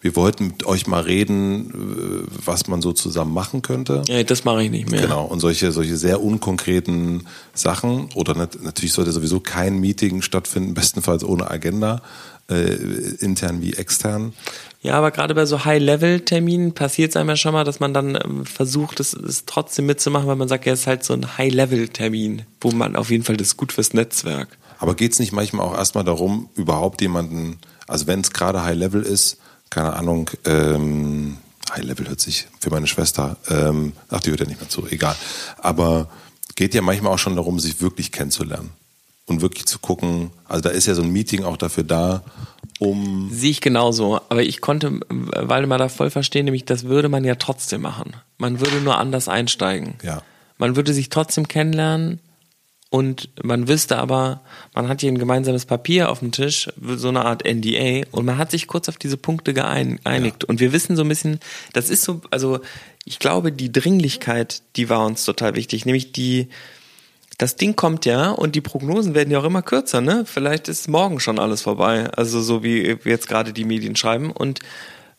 wir wollten mit euch mal reden, äh, was man so zusammen machen könnte. Ja, das mache ich nicht mehr. Genau, und solche, solche sehr unkonkreten Sachen. Oder natürlich sollte sowieso kein Meeting stattfinden, bestenfalls ohne Agenda, äh, intern wie extern. Ja, aber gerade bei so High-Level-Terminen passiert es einem ja schon mal, dass man dann ähm, versucht, es, es trotzdem mitzumachen, weil man sagt, ja, es ist halt so ein High-Level-Termin, wo man auf jeden Fall das ist gut fürs Netzwerk. Aber geht es nicht manchmal auch erstmal darum, überhaupt jemanden also wenn es gerade High Level ist, keine Ahnung, ähm, High Level hört sich für meine Schwester, ähm, ach, die hört ja nicht mehr zu, egal. Aber geht ja manchmal auch schon darum, sich wirklich kennenzulernen und wirklich zu gucken. Also da ist ja so ein Meeting auch dafür da, um. Sehe ich genauso. Aber ich konnte Waldemar da voll verstehen, nämlich das würde man ja trotzdem machen. Man würde nur anders einsteigen. Ja. Man würde sich trotzdem kennenlernen und man wüsste aber, man hat hier ein gemeinsames Papier auf dem Tisch, so eine Art NDA, und man hat sich kurz auf diese Punkte geeinigt. Ja. Und wir wissen so ein bisschen, das ist so, also ich glaube, die Dringlichkeit, die war uns total wichtig, nämlich die, das Ding kommt ja und die Prognosen werden ja auch immer kürzer, ne? Vielleicht ist morgen schon alles vorbei, also so wie jetzt gerade die Medien schreiben und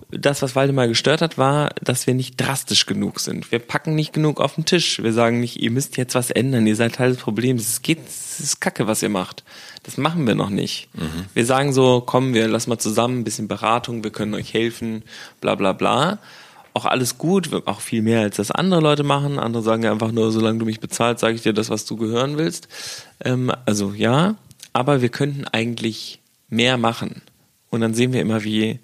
das, was Waldemar gestört hat, war, dass wir nicht drastisch genug sind. Wir packen nicht genug auf den Tisch. Wir sagen nicht, ihr müsst jetzt was ändern, ihr seid Teil des Problems. Es geht, es ist Kacke, was ihr macht. Das machen wir noch nicht. Mhm. Wir sagen so, kommen wir, lass mal zusammen, ein bisschen Beratung, wir können euch helfen, bla bla bla. Auch alles gut, auch viel mehr als das andere Leute machen. Andere sagen ja einfach nur, solange du mich bezahlst, sage ich dir das, was du gehören willst. Ähm, also ja, aber wir könnten eigentlich mehr machen. Und dann sehen wir immer, wie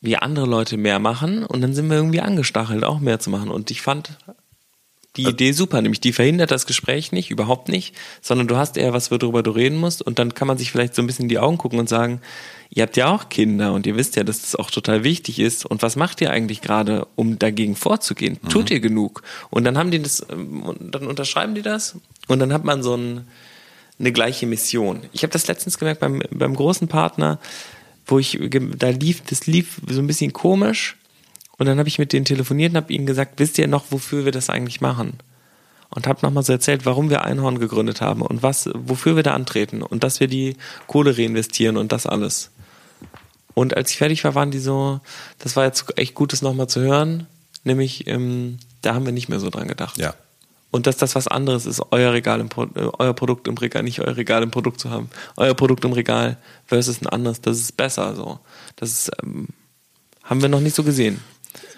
wie andere Leute mehr machen und dann sind wir irgendwie angestachelt, auch mehr zu machen. Und ich fand die äh. Idee super, nämlich die verhindert das Gespräch nicht, überhaupt nicht, sondern du hast eher was, worüber du reden musst und dann kann man sich vielleicht so ein bisschen in die Augen gucken und sagen, ihr habt ja auch Kinder und ihr wisst ja, dass das auch total wichtig ist und was macht ihr eigentlich gerade, um dagegen vorzugehen? Mhm. Tut ihr genug? Und dann haben die das, ähm, dann unterschreiben die das und dann hat man so ein, eine gleiche Mission. Ich habe das letztens gemerkt beim, beim großen Partner, wo ich, da lief, das lief so ein bisschen komisch. Und dann habe ich mit denen telefoniert und habe ihnen gesagt, wisst ihr noch, wofür wir das eigentlich machen? Und habe nochmal so erzählt, warum wir Einhorn gegründet haben und was, wofür wir da antreten und dass wir die Kohle reinvestieren und das alles. Und als ich fertig war, waren die so, das war jetzt echt gut, das nochmal zu hören. Nämlich, ähm, da haben wir nicht mehr so dran gedacht. Ja. Und dass das was anderes ist, euer Regal im Pro äh, euer Produkt im Regal, nicht euer Regal im Produkt zu haben. Euer Produkt im Regal versus ein anderes, das ist besser so. Das ist, ähm, haben wir noch nicht so gesehen.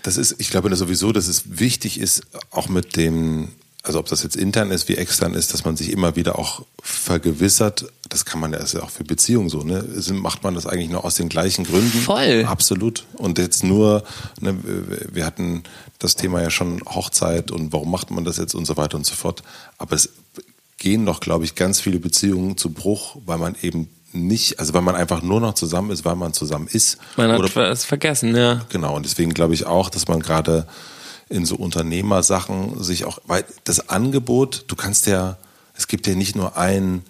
Das ist, ich glaube sowieso, dass es wichtig ist, auch mit dem also ob das jetzt intern ist wie extern ist, dass man sich immer wieder auch vergewissert, das kann man ja, ist ja auch für Beziehungen so, ne? Macht man das eigentlich nur aus den gleichen Gründen? Voll. Absolut. Und jetzt nur, ne, wir hatten das Thema ja schon Hochzeit und warum macht man das jetzt und so weiter und so fort. Aber es gehen doch, glaube ich, ganz viele Beziehungen zu Bruch, weil man eben nicht, also weil man einfach nur noch zusammen ist, weil man zusammen ist. Man hat es vergessen, ja. Genau, und deswegen glaube ich auch, dass man gerade in so Unternehmersachen sich auch, weil das Angebot, du kannst ja, es gibt ja nicht nur einen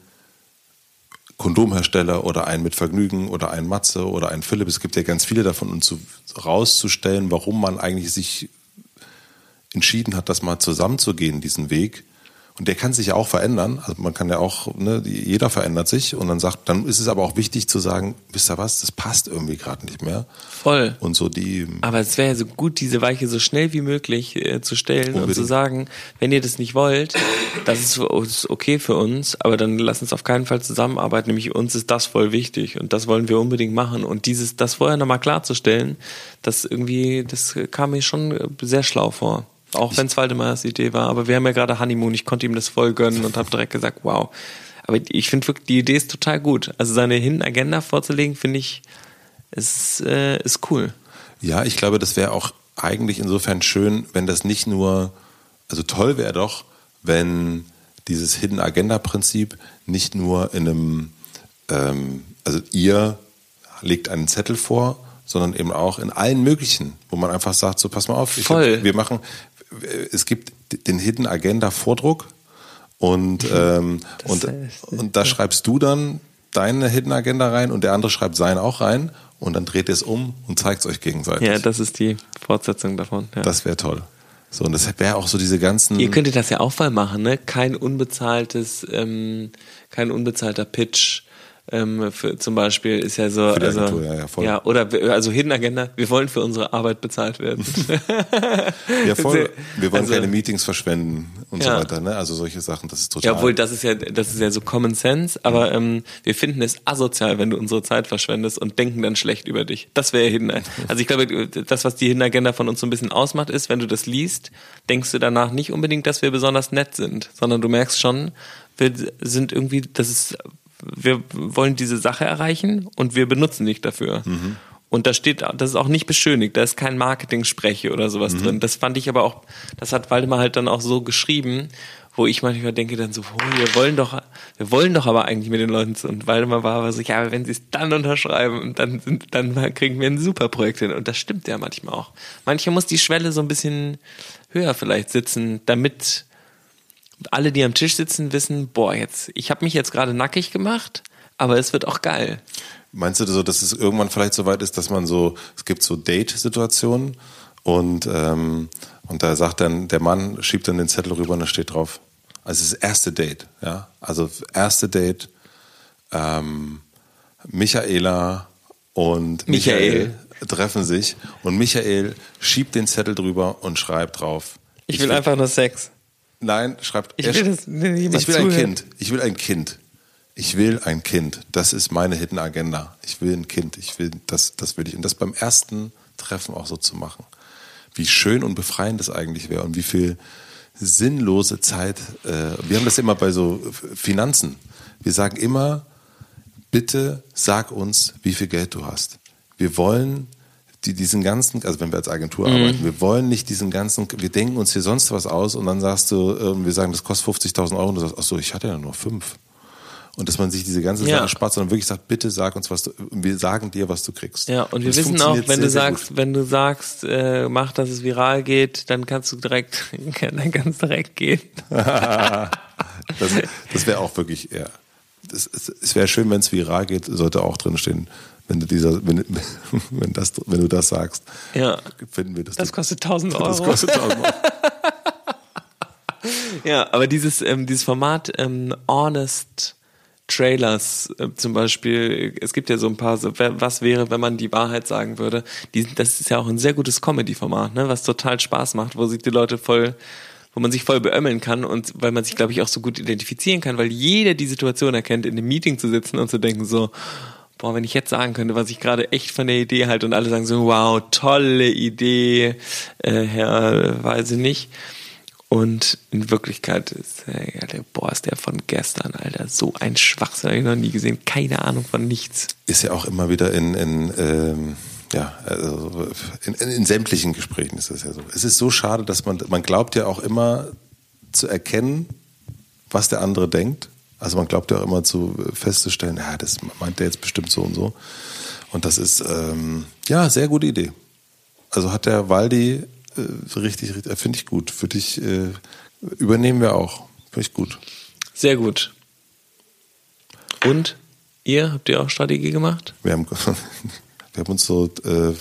Kondomhersteller oder einen mit Vergnügen oder einen Matze oder einen Philipp, es gibt ja ganz viele davon. Und zu, rauszustellen, warum man eigentlich sich entschieden hat, das mal zusammenzugehen, diesen Weg, und der kann sich ja auch verändern. Also man kann ja auch, ne, jeder verändert sich und dann sagt, dann ist es aber auch wichtig zu sagen, wisst ihr was, das passt irgendwie gerade nicht mehr. Voll. Und so die. Aber es wäre ja so gut, diese Weiche so schnell wie möglich äh, zu stellen unbedingt. und zu sagen, wenn ihr das nicht wollt, das ist, ist okay für uns, aber dann lasst uns auf keinen Fall zusammenarbeiten. Nämlich uns ist das voll wichtig und das wollen wir unbedingt machen. Und dieses, das vorher nochmal klarzustellen, das irgendwie, das kam mir schon sehr schlau vor. Auch wenn es Waldemars Idee war, aber wir haben ja gerade Honeymoon, ich konnte ihm das voll gönnen und habe direkt gesagt, wow. Aber ich finde wirklich, die Idee ist total gut. Also seine Hidden Agenda vorzulegen, finde ich, ist, äh, ist cool. Ja, ich glaube, das wäre auch eigentlich insofern schön, wenn das nicht nur, also toll wäre doch, wenn dieses Hidden Agenda Prinzip nicht nur in einem, ähm, also ihr legt einen Zettel vor, sondern eben auch in allen möglichen, wo man einfach sagt, so pass mal auf, Voll. Hab, wir machen, es gibt den Hidden Agenda Vordruck und, ähm, und, und da schreibst du dann deine Hidden Agenda rein und der andere schreibt sein auch rein und dann dreht ihr es um und zeigt es euch gegenseitig. Ja, das ist die Fortsetzung davon. Ja. Das wäre toll. So, und das wäre auch so diese ganzen. Ihr könntet das ja auch mal machen, ne? Kein unbezahltes, ähm, kein unbezahlter Pitch ähm, für, zum Beispiel ist ja so, also, Agentur, ja, ja, voll. ja, oder also Hidden Agenda, wir wollen für unsere Arbeit bezahlt werden. ja, voll. Wir wollen also, keine Meetings verschwenden und ja. so weiter, ne? Also solche Sachen, das ist total. Ja, obwohl das ist ja, das ist ja so Common Sense, aber ähm, wir finden es asozial, wenn du unsere Zeit verschwendest und denken dann schlecht über dich. Das wäre Hidden. Also ich glaube, das, was die Hidden Agenda von uns so ein bisschen ausmacht, ist, wenn du das liest, denkst du danach nicht unbedingt, dass wir besonders nett sind, sondern du merkst schon, wir sind irgendwie, das ist wir wollen diese Sache erreichen und wir benutzen dich dafür. Mhm. Und da steht, das ist auch nicht beschönigt, da ist kein Marketing-Spreche oder sowas mhm. drin. Das fand ich aber auch, das hat Waldemar halt dann auch so geschrieben, wo ich manchmal denke dann so, oh, wir wollen doch, wir wollen doch aber eigentlich mit den Leuten zu. Und Waldemar war aber so, ja, aber wenn sie es dann unterschreiben, dann, sind, dann kriegen wir ein super Projekt hin. Und das stimmt ja manchmal auch. Manchmal muss die Schwelle so ein bisschen höher vielleicht sitzen, damit alle, die am Tisch sitzen, wissen, boah, jetzt, ich habe mich jetzt gerade nackig gemacht, aber es wird auch geil. Meinst du so, dass es irgendwann vielleicht so weit ist, dass man so, es gibt so Date-Situationen und, ähm, und da sagt dann, der Mann schiebt dann den Zettel rüber und da steht drauf, also das erste Date, ja, also erste Date, ähm, Michaela und Michael. Michael treffen sich und Michael schiebt den Zettel drüber und schreibt drauf. Ich, ich will, will, einfach nur Sex. Nein, schreibt. Ich will, das, ich will ein Kind. Ich will ein Kind. Ich will ein Kind. Das ist meine Hidden Agenda. Ich will ein Kind. Ich will das, das will ich. Und das beim ersten Treffen auch so zu machen. Wie schön und befreiend das eigentlich wäre und wie viel sinnlose Zeit. Äh, wir haben das immer bei so Finanzen. Wir sagen immer, bitte sag uns, wie viel Geld du hast. Wir wollen die diesen ganzen, also wenn wir als Agentur mhm. arbeiten, wir wollen nicht diesen ganzen, wir denken uns hier sonst was aus und dann sagst du, äh, wir sagen, das kostet 50.000 Euro und du sagst, ach so, ich hatte ja nur fünf. Und dass man sich diese ganze Sache ja. spart, sondern wirklich sagt, bitte sag uns, was du, wir sagen dir, was du kriegst. Ja, und, wir wissen auch, wenn sehr, du sagst, gut. wenn du sagst, äh, mach, dass es viral geht, dann kannst du direkt, dann kannst direkt gehen. das das wäre auch wirklich, ja. Es, wäre schön, wenn es viral geht, sollte auch drin stehen, wenn du dieser, wenn, wenn, das, wenn du das sagst, ja. finden wir das. Das kostet 1000 Euro. Das kostet 1000 Euro. ja, aber dieses, ähm, dieses Format ähm, Honest Trailers äh, zum Beispiel, es gibt ja so ein paar, so, was wäre, wenn man die Wahrheit sagen würde. Die, das ist ja auch ein sehr gutes Comedy-Format, ne, was total Spaß macht, wo sich die Leute voll wo man sich voll beömmeln kann und weil man sich, glaube ich, auch so gut identifizieren kann, weil jeder die Situation erkennt, in einem Meeting zu sitzen und zu denken so, boah, wenn ich jetzt sagen könnte, was ich gerade echt von der Idee halte und alle sagen so, wow, tolle Idee, äh, Herr, weiß ich nicht. Und in Wirklichkeit ist, äh, boah, ist der von gestern, Alter, so ein Schwachsinn, habe ich noch nie gesehen, keine Ahnung von nichts. Ist ja auch immer wieder in, in ähm, ja, also in, in, in sämtlichen Gesprächen ist das ja so. Es ist so schade, dass man, man glaubt ja auch immer zu erkennen, was der andere denkt also man glaubt ja auch immer zu festzustellen, ja, das meint der jetzt bestimmt so und so. Und das ist ähm, ja sehr gute Idee. Also hat der Waldi äh, richtig, richtig finde ich gut. Für dich äh, übernehmen wir auch. Finde ich gut. Sehr gut. Und ihr habt ihr auch Strategie gemacht? Wir haben, wir haben uns so äh,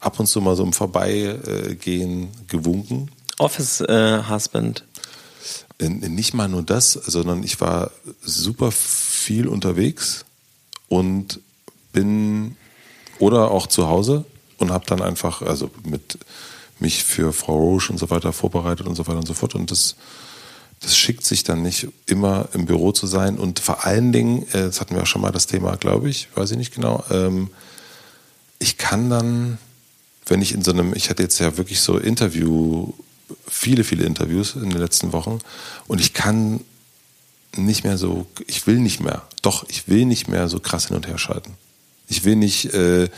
ab und zu mal so im Vorbeigehen gewunken. Office äh, Husband. Nicht mal nur das, sondern ich war super viel unterwegs und bin oder auch zu Hause und habe dann einfach also mit mich für Frau Roche und so weiter vorbereitet und so weiter und so fort. Und das das schickt sich dann nicht immer im Büro zu sein. Und vor allen Dingen, äh, das hatten wir auch schon mal das Thema, glaube ich, weiß ich nicht genau, ähm, ich kann dann, wenn ich in so einem, ich hatte jetzt ja wirklich so Interview viele, viele Interviews in den letzten Wochen und ich kann nicht mehr so, ich will nicht mehr, doch, ich will nicht mehr so krass hin und her schalten. Ich will nicht äh,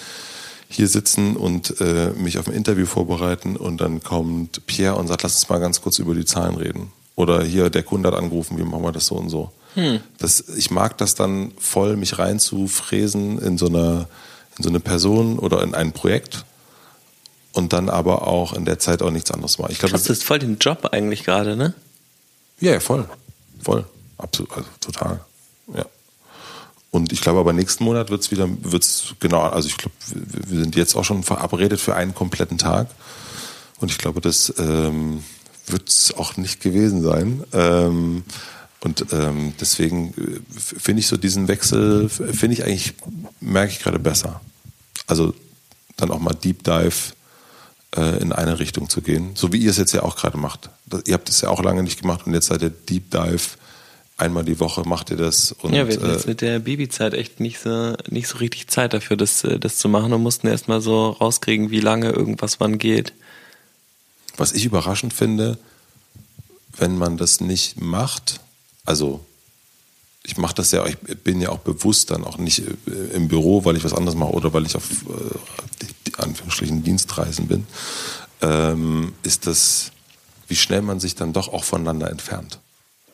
hier sitzen und äh, mich auf ein Interview vorbereiten und dann kommt Pierre und sagt, lass uns mal ganz kurz über die Zahlen reden. Oder hier, der Kunde hat angerufen, wie machen wir das so und so. Hm. Das, ich mag das dann voll, mich reinzufräsen in so einer in so eine Person oder in ein Projekt und dann aber auch in der Zeit auch nichts anderes machen. Ich glaube, das ist voll den Job eigentlich gerade, ne? Ja, ja, voll. Voll. Absolut, also total. Ja. Und ich glaube aber nächsten Monat wird es wieder, wird's genau, also ich glaube, wir sind jetzt auch schon verabredet für einen kompletten Tag. Und ich glaube, das ähm, wird es auch nicht gewesen sein. Ähm, und ähm, deswegen äh, finde ich so diesen Wechsel, finde ich eigentlich, merke ich gerade besser. Also dann auch mal Deep Dive äh, in eine Richtung zu gehen. So wie ihr es jetzt ja auch gerade macht. ihr habt es ja auch lange nicht gemacht und jetzt seid ihr Deep Dive. Einmal die Woche macht ihr das. Und, ja, wir hatten jetzt äh, mit der Babyzeit echt nicht so, nicht so richtig Zeit dafür, das, äh, das zu machen und mussten erstmal so rauskriegen, wie lange irgendwas wann geht. Was ich überraschend finde, wenn man das nicht macht, also ich mache das ja, ich bin ja auch bewusst dann auch nicht im Büro, weil ich was anderes mache oder weil ich auf Anführungsstrichen Dienstreisen bin, ähm, ist das, wie schnell man sich dann doch auch voneinander entfernt.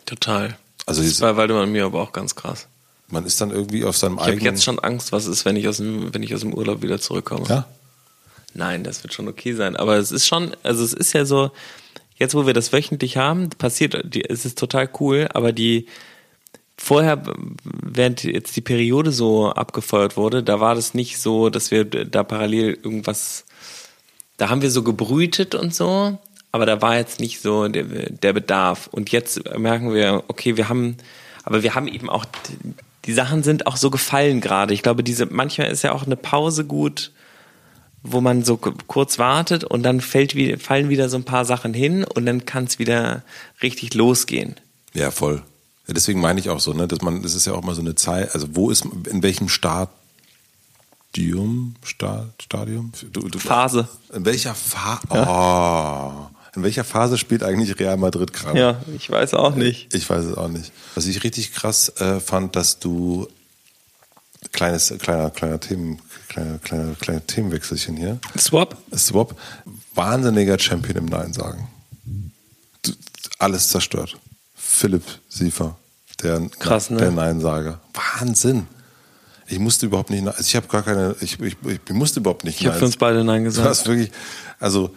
Total. Also das ist bei Waldemar und mir aber auch ganz krass. Man ist dann irgendwie auf seinem ich eigenen. Ich habe jetzt schon Angst, was ist, wenn ich aus dem, wenn ich aus dem Urlaub wieder zurückkomme. Ja. Nein, das wird schon okay sein. Aber es ist schon, also es ist ja so, jetzt wo wir das wöchentlich haben, passiert, es ist total cool, aber die, vorher, während jetzt die Periode so abgefeuert wurde, da war das nicht so, dass wir da parallel irgendwas, da haben wir so gebrütet und so, aber da war jetzt nicht so der, der Bedarf. Und jetzt merken wir, okay, wir haben, aber wir haben eben auch, die Sachen sind auch so gefallen gerade. Ich glaube, diese, manchmal ist ja auch eine Pause gut, wo man so kurz wartet und dann fällt, fallen wieder so ein paar Sachen hin und dann kann es wieder richtig losgehen. Ja, voll. Deswegen meine ich auch so, ne, dass man, das ist ja auch mal so eine Zeit, also wo ist, in welchem Stadium, Stadium? Du, du, Phase. In welcher Phase? Ja. Oh. In welcher Phase spielt eigentlich Real Madrid gerade? Ja, ich weiß auch nicht. Ich weiß es auch nicht. Was ich richtig krass äh, fand, dass du kleines, kleiner, kleiner Themen, kleiner, kleiner, kleiner Themenwechselchen hier. Swap? Swap. Wahnsinniger Champion im Nein sagen. Alles zerstört. Philipp Siefer, der, Krass, ne? der Nein-Sager. Wahnsinn. Ich musste überhaupt nicht, also ich habe gar keine, ich, ich, ich musste überhaupt nicht. Ich habe für uns beide Nein gesagt. Das wirklich, also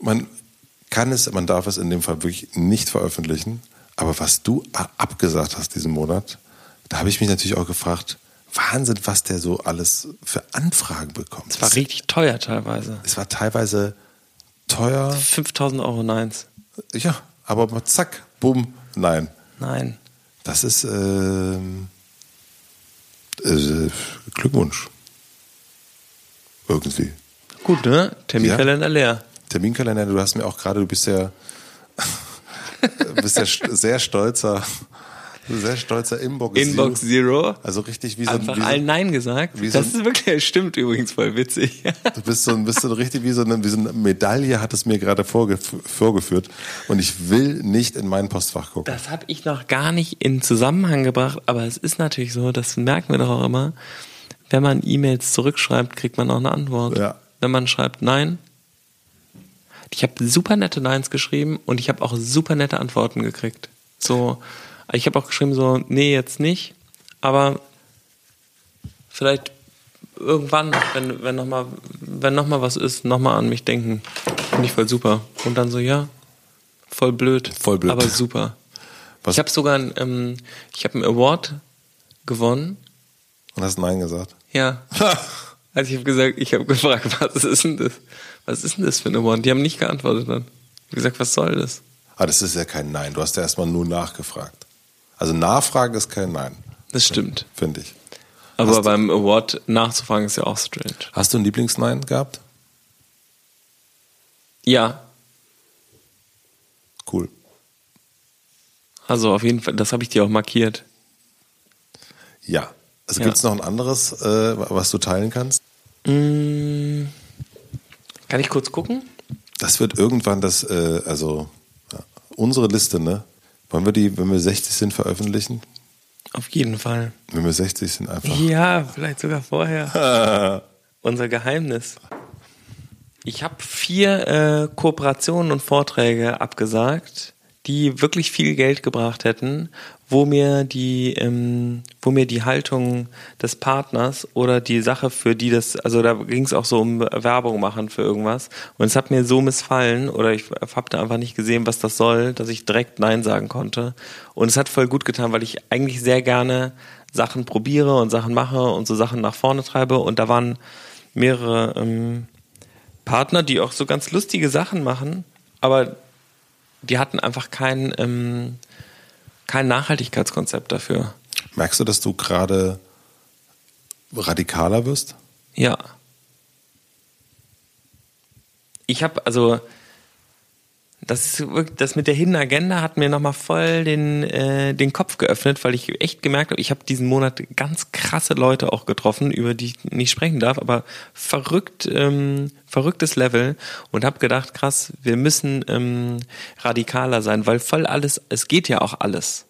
man, kann es, man darf es in dem Fall wirklich nicht veröffentlichen. Aber was du abgesagt hast diesen Monat, da habe ich mich natürlich auch gefragt, Wahnsinn, was der so alles für Anfragen bekommt. Es war das, richtig teuer teilweise. Es war teilweise teuer. 5000 Euro Neins. Ja, aber zack, bumm, nein. Nein. Das ist äh, äh, Glückwunsch. Irgendwie. Gut, ne? Terminkalender ja. leer. Terminkalender, du hast mir auch gerade, du bist ja, bist ja sehr stolzer, sehr stolzer Inbox, Inbox Zero. Zero. Also richtig wie so Einfach ein. Wie allen Nein gesagt. Das so ist wirklich, stimmt übrigens voll witzig. du bist so, bist so richtig wie so, eine, wie so eine Medaille, hat es mir gerade vorgeführt. Und ich will nicht in mein Postfach gucken. Das habe ich noch gar nicht in Zusammenhang gebracht, aber es ist natürlich so, das merken wir doch auch immer. Wenn man E-Mails zurückschreibt, kriegt man auch eine Antwort. Ja. Wenn man schreibt Nein, ich habe super nette Neins geschrieben und ich habe auch super nette Antworten gekriegt. So, ich habe auch geschrieben so, nee, jetzt nicht, aber vielleicht irgendwann, wenn, wenn nochmal wenn noch mal was ist, nochmal an mich denken. Finde ich voll super. Und dann so, ja, voll blöd. Voll blöd. Aber super. Was? Ich habe sogar ein, ähm, ich habe einen Award gewonnen. Und hast Nein gesagt? Ja. also ich habe gesagt, ich habe gefragt, was ist denn das? was ist denn das für eine One? Die haben nicht geantwortet dann. Ich habe gesagt, was soll das? Ah, das ist ja kein Nein. Du hast ja erstmal nur nachgefragt. Also Nachfragen ist kein Nein. Das stimmt. Finde ich. Aber hast beim Award nachzufragen ist ja auch strange. Hast du ein Lieblingsnein gehabt? Ja. Cool. Also auf jeden Fall, das habe ich dir auch markiert. Ja. Also ja. gibt es noch ein anderes, äh, was du teilen kannst? Mmh. Kann ich kurz gucken? Das wird irgendwann das, äh, also ja, unsere Liste, ne? Wollen wir die, wenn wir 60 sind, veröffentlichen? Auf jeden Fall. Wenn wir 60 sind, einfach. Ja, vielleicht sogar vorher. Unser Geheimnis. Ich habe vier äh, Kooperationen und Vorträge abgesagt, die wirklich viel Geld gebracht hätten, wo mir die, ähm, wo mir die Haltung des Partners oder die Sache, für die das, also da ging es auch so um Werbung machen für irgendwas. Und es hat mir so missfallen oder ich habe da einfach nicht gesehen, was das soll, dass ich direkt Nein sagen konnte. Und es hat voll gut getan, weil ich eigentlich sehr gerne Sachen probiere und Sachen mache und so Sachen nach vorne treibe. Und da waren mehrere ähm, Partner, die auch so ganz lustige Sachen machen, aber die hatten einfach kein, ähm, kein Nachhaltigkeitskonzept dafür. Merkst du, dass du gerade radikaler wirst? Ja. Ich habe also das, das mit der Hidden Agenda hat mir nochmal voll den, äh, den Kopf geöffnet, weil ich echt gemerkt habe, ich habe diesen Monat ganz krasse Leute auch getroffen, über die ich nicht sprechen darf, aber verrückt, ähm, verrücktes Level und habe gedacht, krass, wir müssen ähm, radikaler sein, weil voll alles, es geht ja auch alles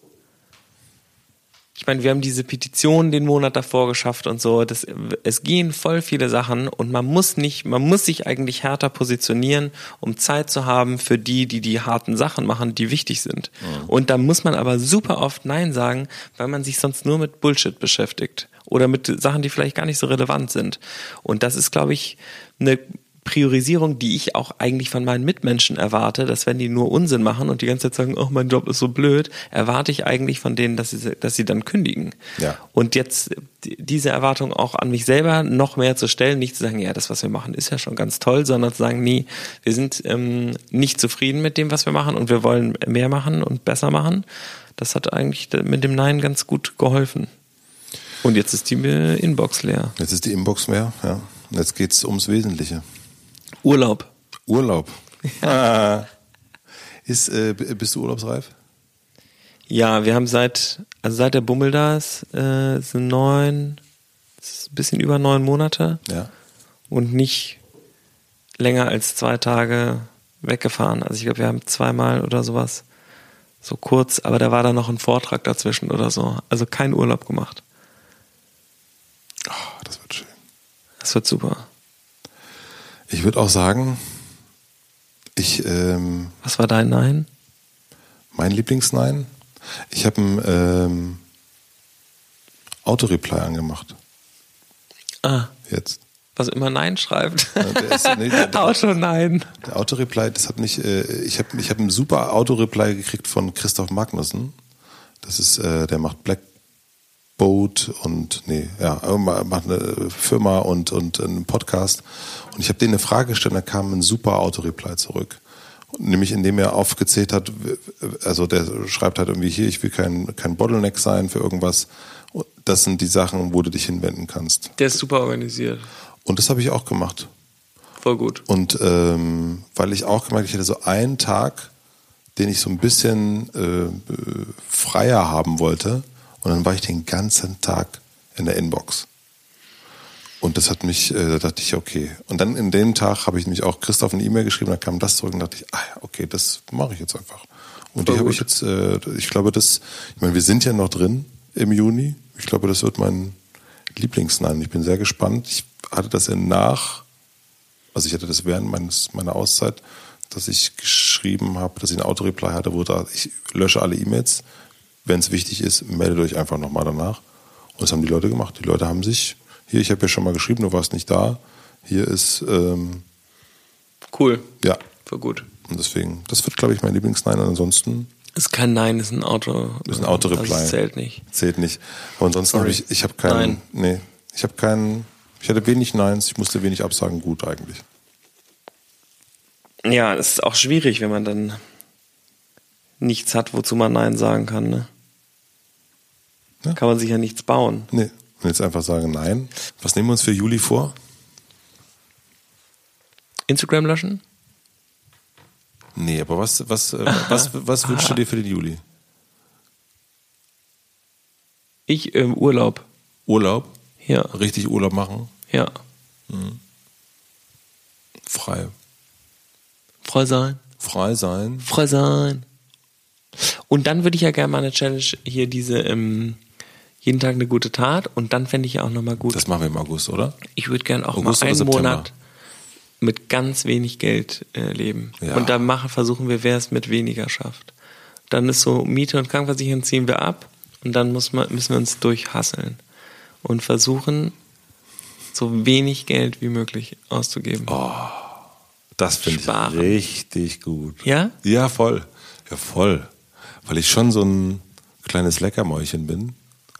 ich meine, wir haben diese Petition den Monat davor geschafft und so. Das, es gehen voll viele Sachen und man muss nicht, man muss sich eigentlich härter positionieren, um Zeit zu haben für die, die die harten Sachen machen, die wichtig sind. Mhm. Und da muss man aber super oft Nein sagen, weil man sich sonst nur mit Bullshit beschäftigt oder mit Sachen, die vielleicht gar nicht so relevant sind. Und das ist, glaube ich, eine Priorisierung, die ich auch eigentlich von meinen Mitmenschen erwarte, dass wenn die nur Unsinn machen und die ganze Zeit sagen, oh, mein Job ist so blöd, erwarte ich eigentlich von denen, dass sie, dass sie dann kündigen. Ja. Und jetzt diese Erwartung auch an mich selber noch mehr zu stellen, nicht zu sagen, ja, das, was wir machen, ist ja schon ganz toll, sondern zu sagen, nee, wir sind ähm, nicht zufrieden mit dem, was wir machen und wir wollen mehr machen und besser machen. Das hat eigentlich mit dem Nein ganz gut geholfen. Und jetzt ist die Inbox leer. Jetzt ist die Inbox leer, ja. Jetzt geht's ums Wesentliche. Urlaub. Urlaub. Ja. Ist, äh, bist du urlaubsreif? Ja, wir haben seit, also seit der Bummel da ist, äh, sind neun, ist ein bisschen über neun Monate. Ja. Und nicht länger als zwei Tage weggefahren. Also ich glaube, wir haben zweimal oder sowas so kurz, aber da war dann noch ein Vortrag dazwischen oder so. Also kein Urlaub gemacht. Oh, das wird schön. Das wird super. Ich würde auch sagen, ich. Ähm, Was war dein Nein? Mein Lieblingsnein? Ich habe ein ähm, Autoreply angemacht. Ah. Jetzt. Was immer Nein schreibt. Ja, der ist, nee, der, der, Auto Nein. Der Autoreply, das hat mich, äh, ich habe ich hab einen super Autoreply gekriegt von Christoph Magnussen. Das ist, äh, der macht Black Boat und nee, ja, macht eine Firma und, und einen Podcast. Und ich habe denen eine Frage gestellt, da kam ein super Autoreply zurück. Nämlich indem er aufgezählt hat, also der schreibt halt irgendwie hier, ich will kein, kein Bottleneck sein für irgendwas. Das sind die Sachen, wo du dich hinwenden kannst. Der ist super organisiert. Und das habe ich auch gemacht. Voll gut. Und ähm, weil ich auch gemerkt, ich hatte so einen Tag, den ich so ein bisschen äh, freier haben wollte. Und dann war ich den ganzen Tag in der Inbox. Und das hat mich, äh, da dachte ich, okay. Und dann in dem Tag habe ich nämlich auch Christoph eine E-Mail geschrieben, da kam das zurück und dachte ich, ah, okay, das mache ich jetzt einfach. Und Voll die habe ich jetzt, äh, ich glaube, das, ich meine, wir sind ja noch drin im Juni. Ich glaube, das wird mein Lieblingsnein. Ich bin sehr gespannt. Ich hatte das in nach, also ich hatte das während meines, meiner Auszeit, dass ich geschrieben habe, dass ich ein Autoreply hatte, wo da, ich lösche alle E-Mails. Wenn es wichtig ist, meldet euch einfach nochmal danach. Und das haben die Leute gemacht. Die Leute haben sich, hier, ich habe ja schon mal geschrieben, du warst nicht da. Hier ist ähm, cool. Ja. Voll gut. Und deswegen, das wird, glaube ich, mein Lieblingsnein. Und ansonsten. Ist kein Nein, ist ein Auto. Ist ein Autoreply. Das zählt nicht. Zählt nicht. Aber ansonsten habe ich, ich habe keinen. Nein. Nee. Ich habe keinen. Ich hatte wenig Neins, ich musste wenig absagen, gut eigentlich. Ja, es ist auch schwierig, wenn man dann nichts hat, wozu man Nein sagen kann. Ne? Ja. Kann man sich ja nichts bauen. Nee, und jetzt einfach sagen Nein. Was nehmen wir uns für Juli vor? Instagram löschen? Nee, aber was, was, äh, was, was wünschst du dir für den Juli? Ich ähm, Urlaub. Urlaub? Ja. Richtig Urlaub machen? Ja. Mhm. Frei. Frei sein. Frei sein. Frei sein. Und dann würde ich ja gerne mal eine Challenge hier diese ähm, jeden Tag eine gute Tat und dann fände ich ja auch nochmal gut. Das machen wir im August, oder? Ich würde gerne auch August mal einen Monat mit ganz wenig Geld äh, leben. Ja. Und dann machen, versuchen wir, wer es mit weniger schafft. Dann ist so Miete und Krankenversicherung ziehen wir ab und dann muss man, müssen wir uns durchhasseln und versuchen, so wenig Geld wie möglich auszugeben. Oh, das finde ich richtig gut. Ja? Ja, voll. Ja, voll. Weil ich schon so ein kleines Leckermäulchen bin.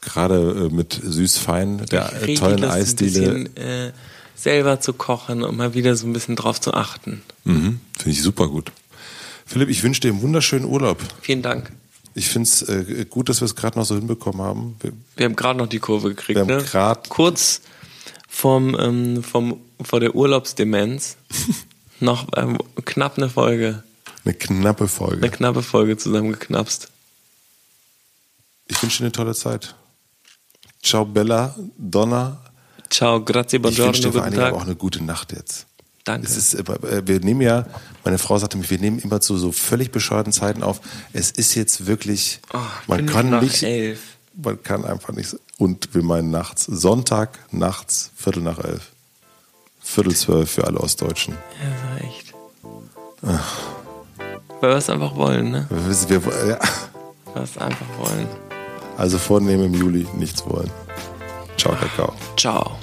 Gerade äh, mit süß-fein, der richtig tollen Lust, Eisdiele. Ein bisschen, äh, selber zu kochen und mal wieder so ein bisschen drauf zu achten. Mhm, finde ich super gut. Philipp, ich wünsche dir einen wunderschönen Urlaub. Vielen Dank. Ich finde es äh, gut, dass wir es gerade noch so hinbekommen haben. Wir, wir haben gerade noch die Kurve gekriegt. Wir haben ne? Kurz vom, ähm, vom, vor der Urlaubsdemenz noch ähm, knapp eine Folge. Eine knappe Folge. Eine knappe Folge zusammengeknapst. Ich wünsche dir eine tolle Zeit. Ciao Bella, Donna. Ciao, grazie, buongiorno, Ich wünsche dir vor allen Dingen auch eine gute Nacht jetzt. Danke. Es ist, äh, wir nehmen ja, meine Frau sagte mir, wir nehmen immer zu so völlig bescheuerten Zeiten auf. Es ist jetzt wirklich, oh, man kann nach nicht, elf. man kann einfach nicht. Und wir meinen nachts, Sonntag nachts, Viertel nach elf. Viertel zwölf für alle Ostdeutschen. Ja, war echt. Ach. Weil wir es einfach wollen, ne? Wir, wir, ja. Weil wir es einfach wollen. Also vornehmen im Juli nichts wollen. Ciao, Kakao. Ciao.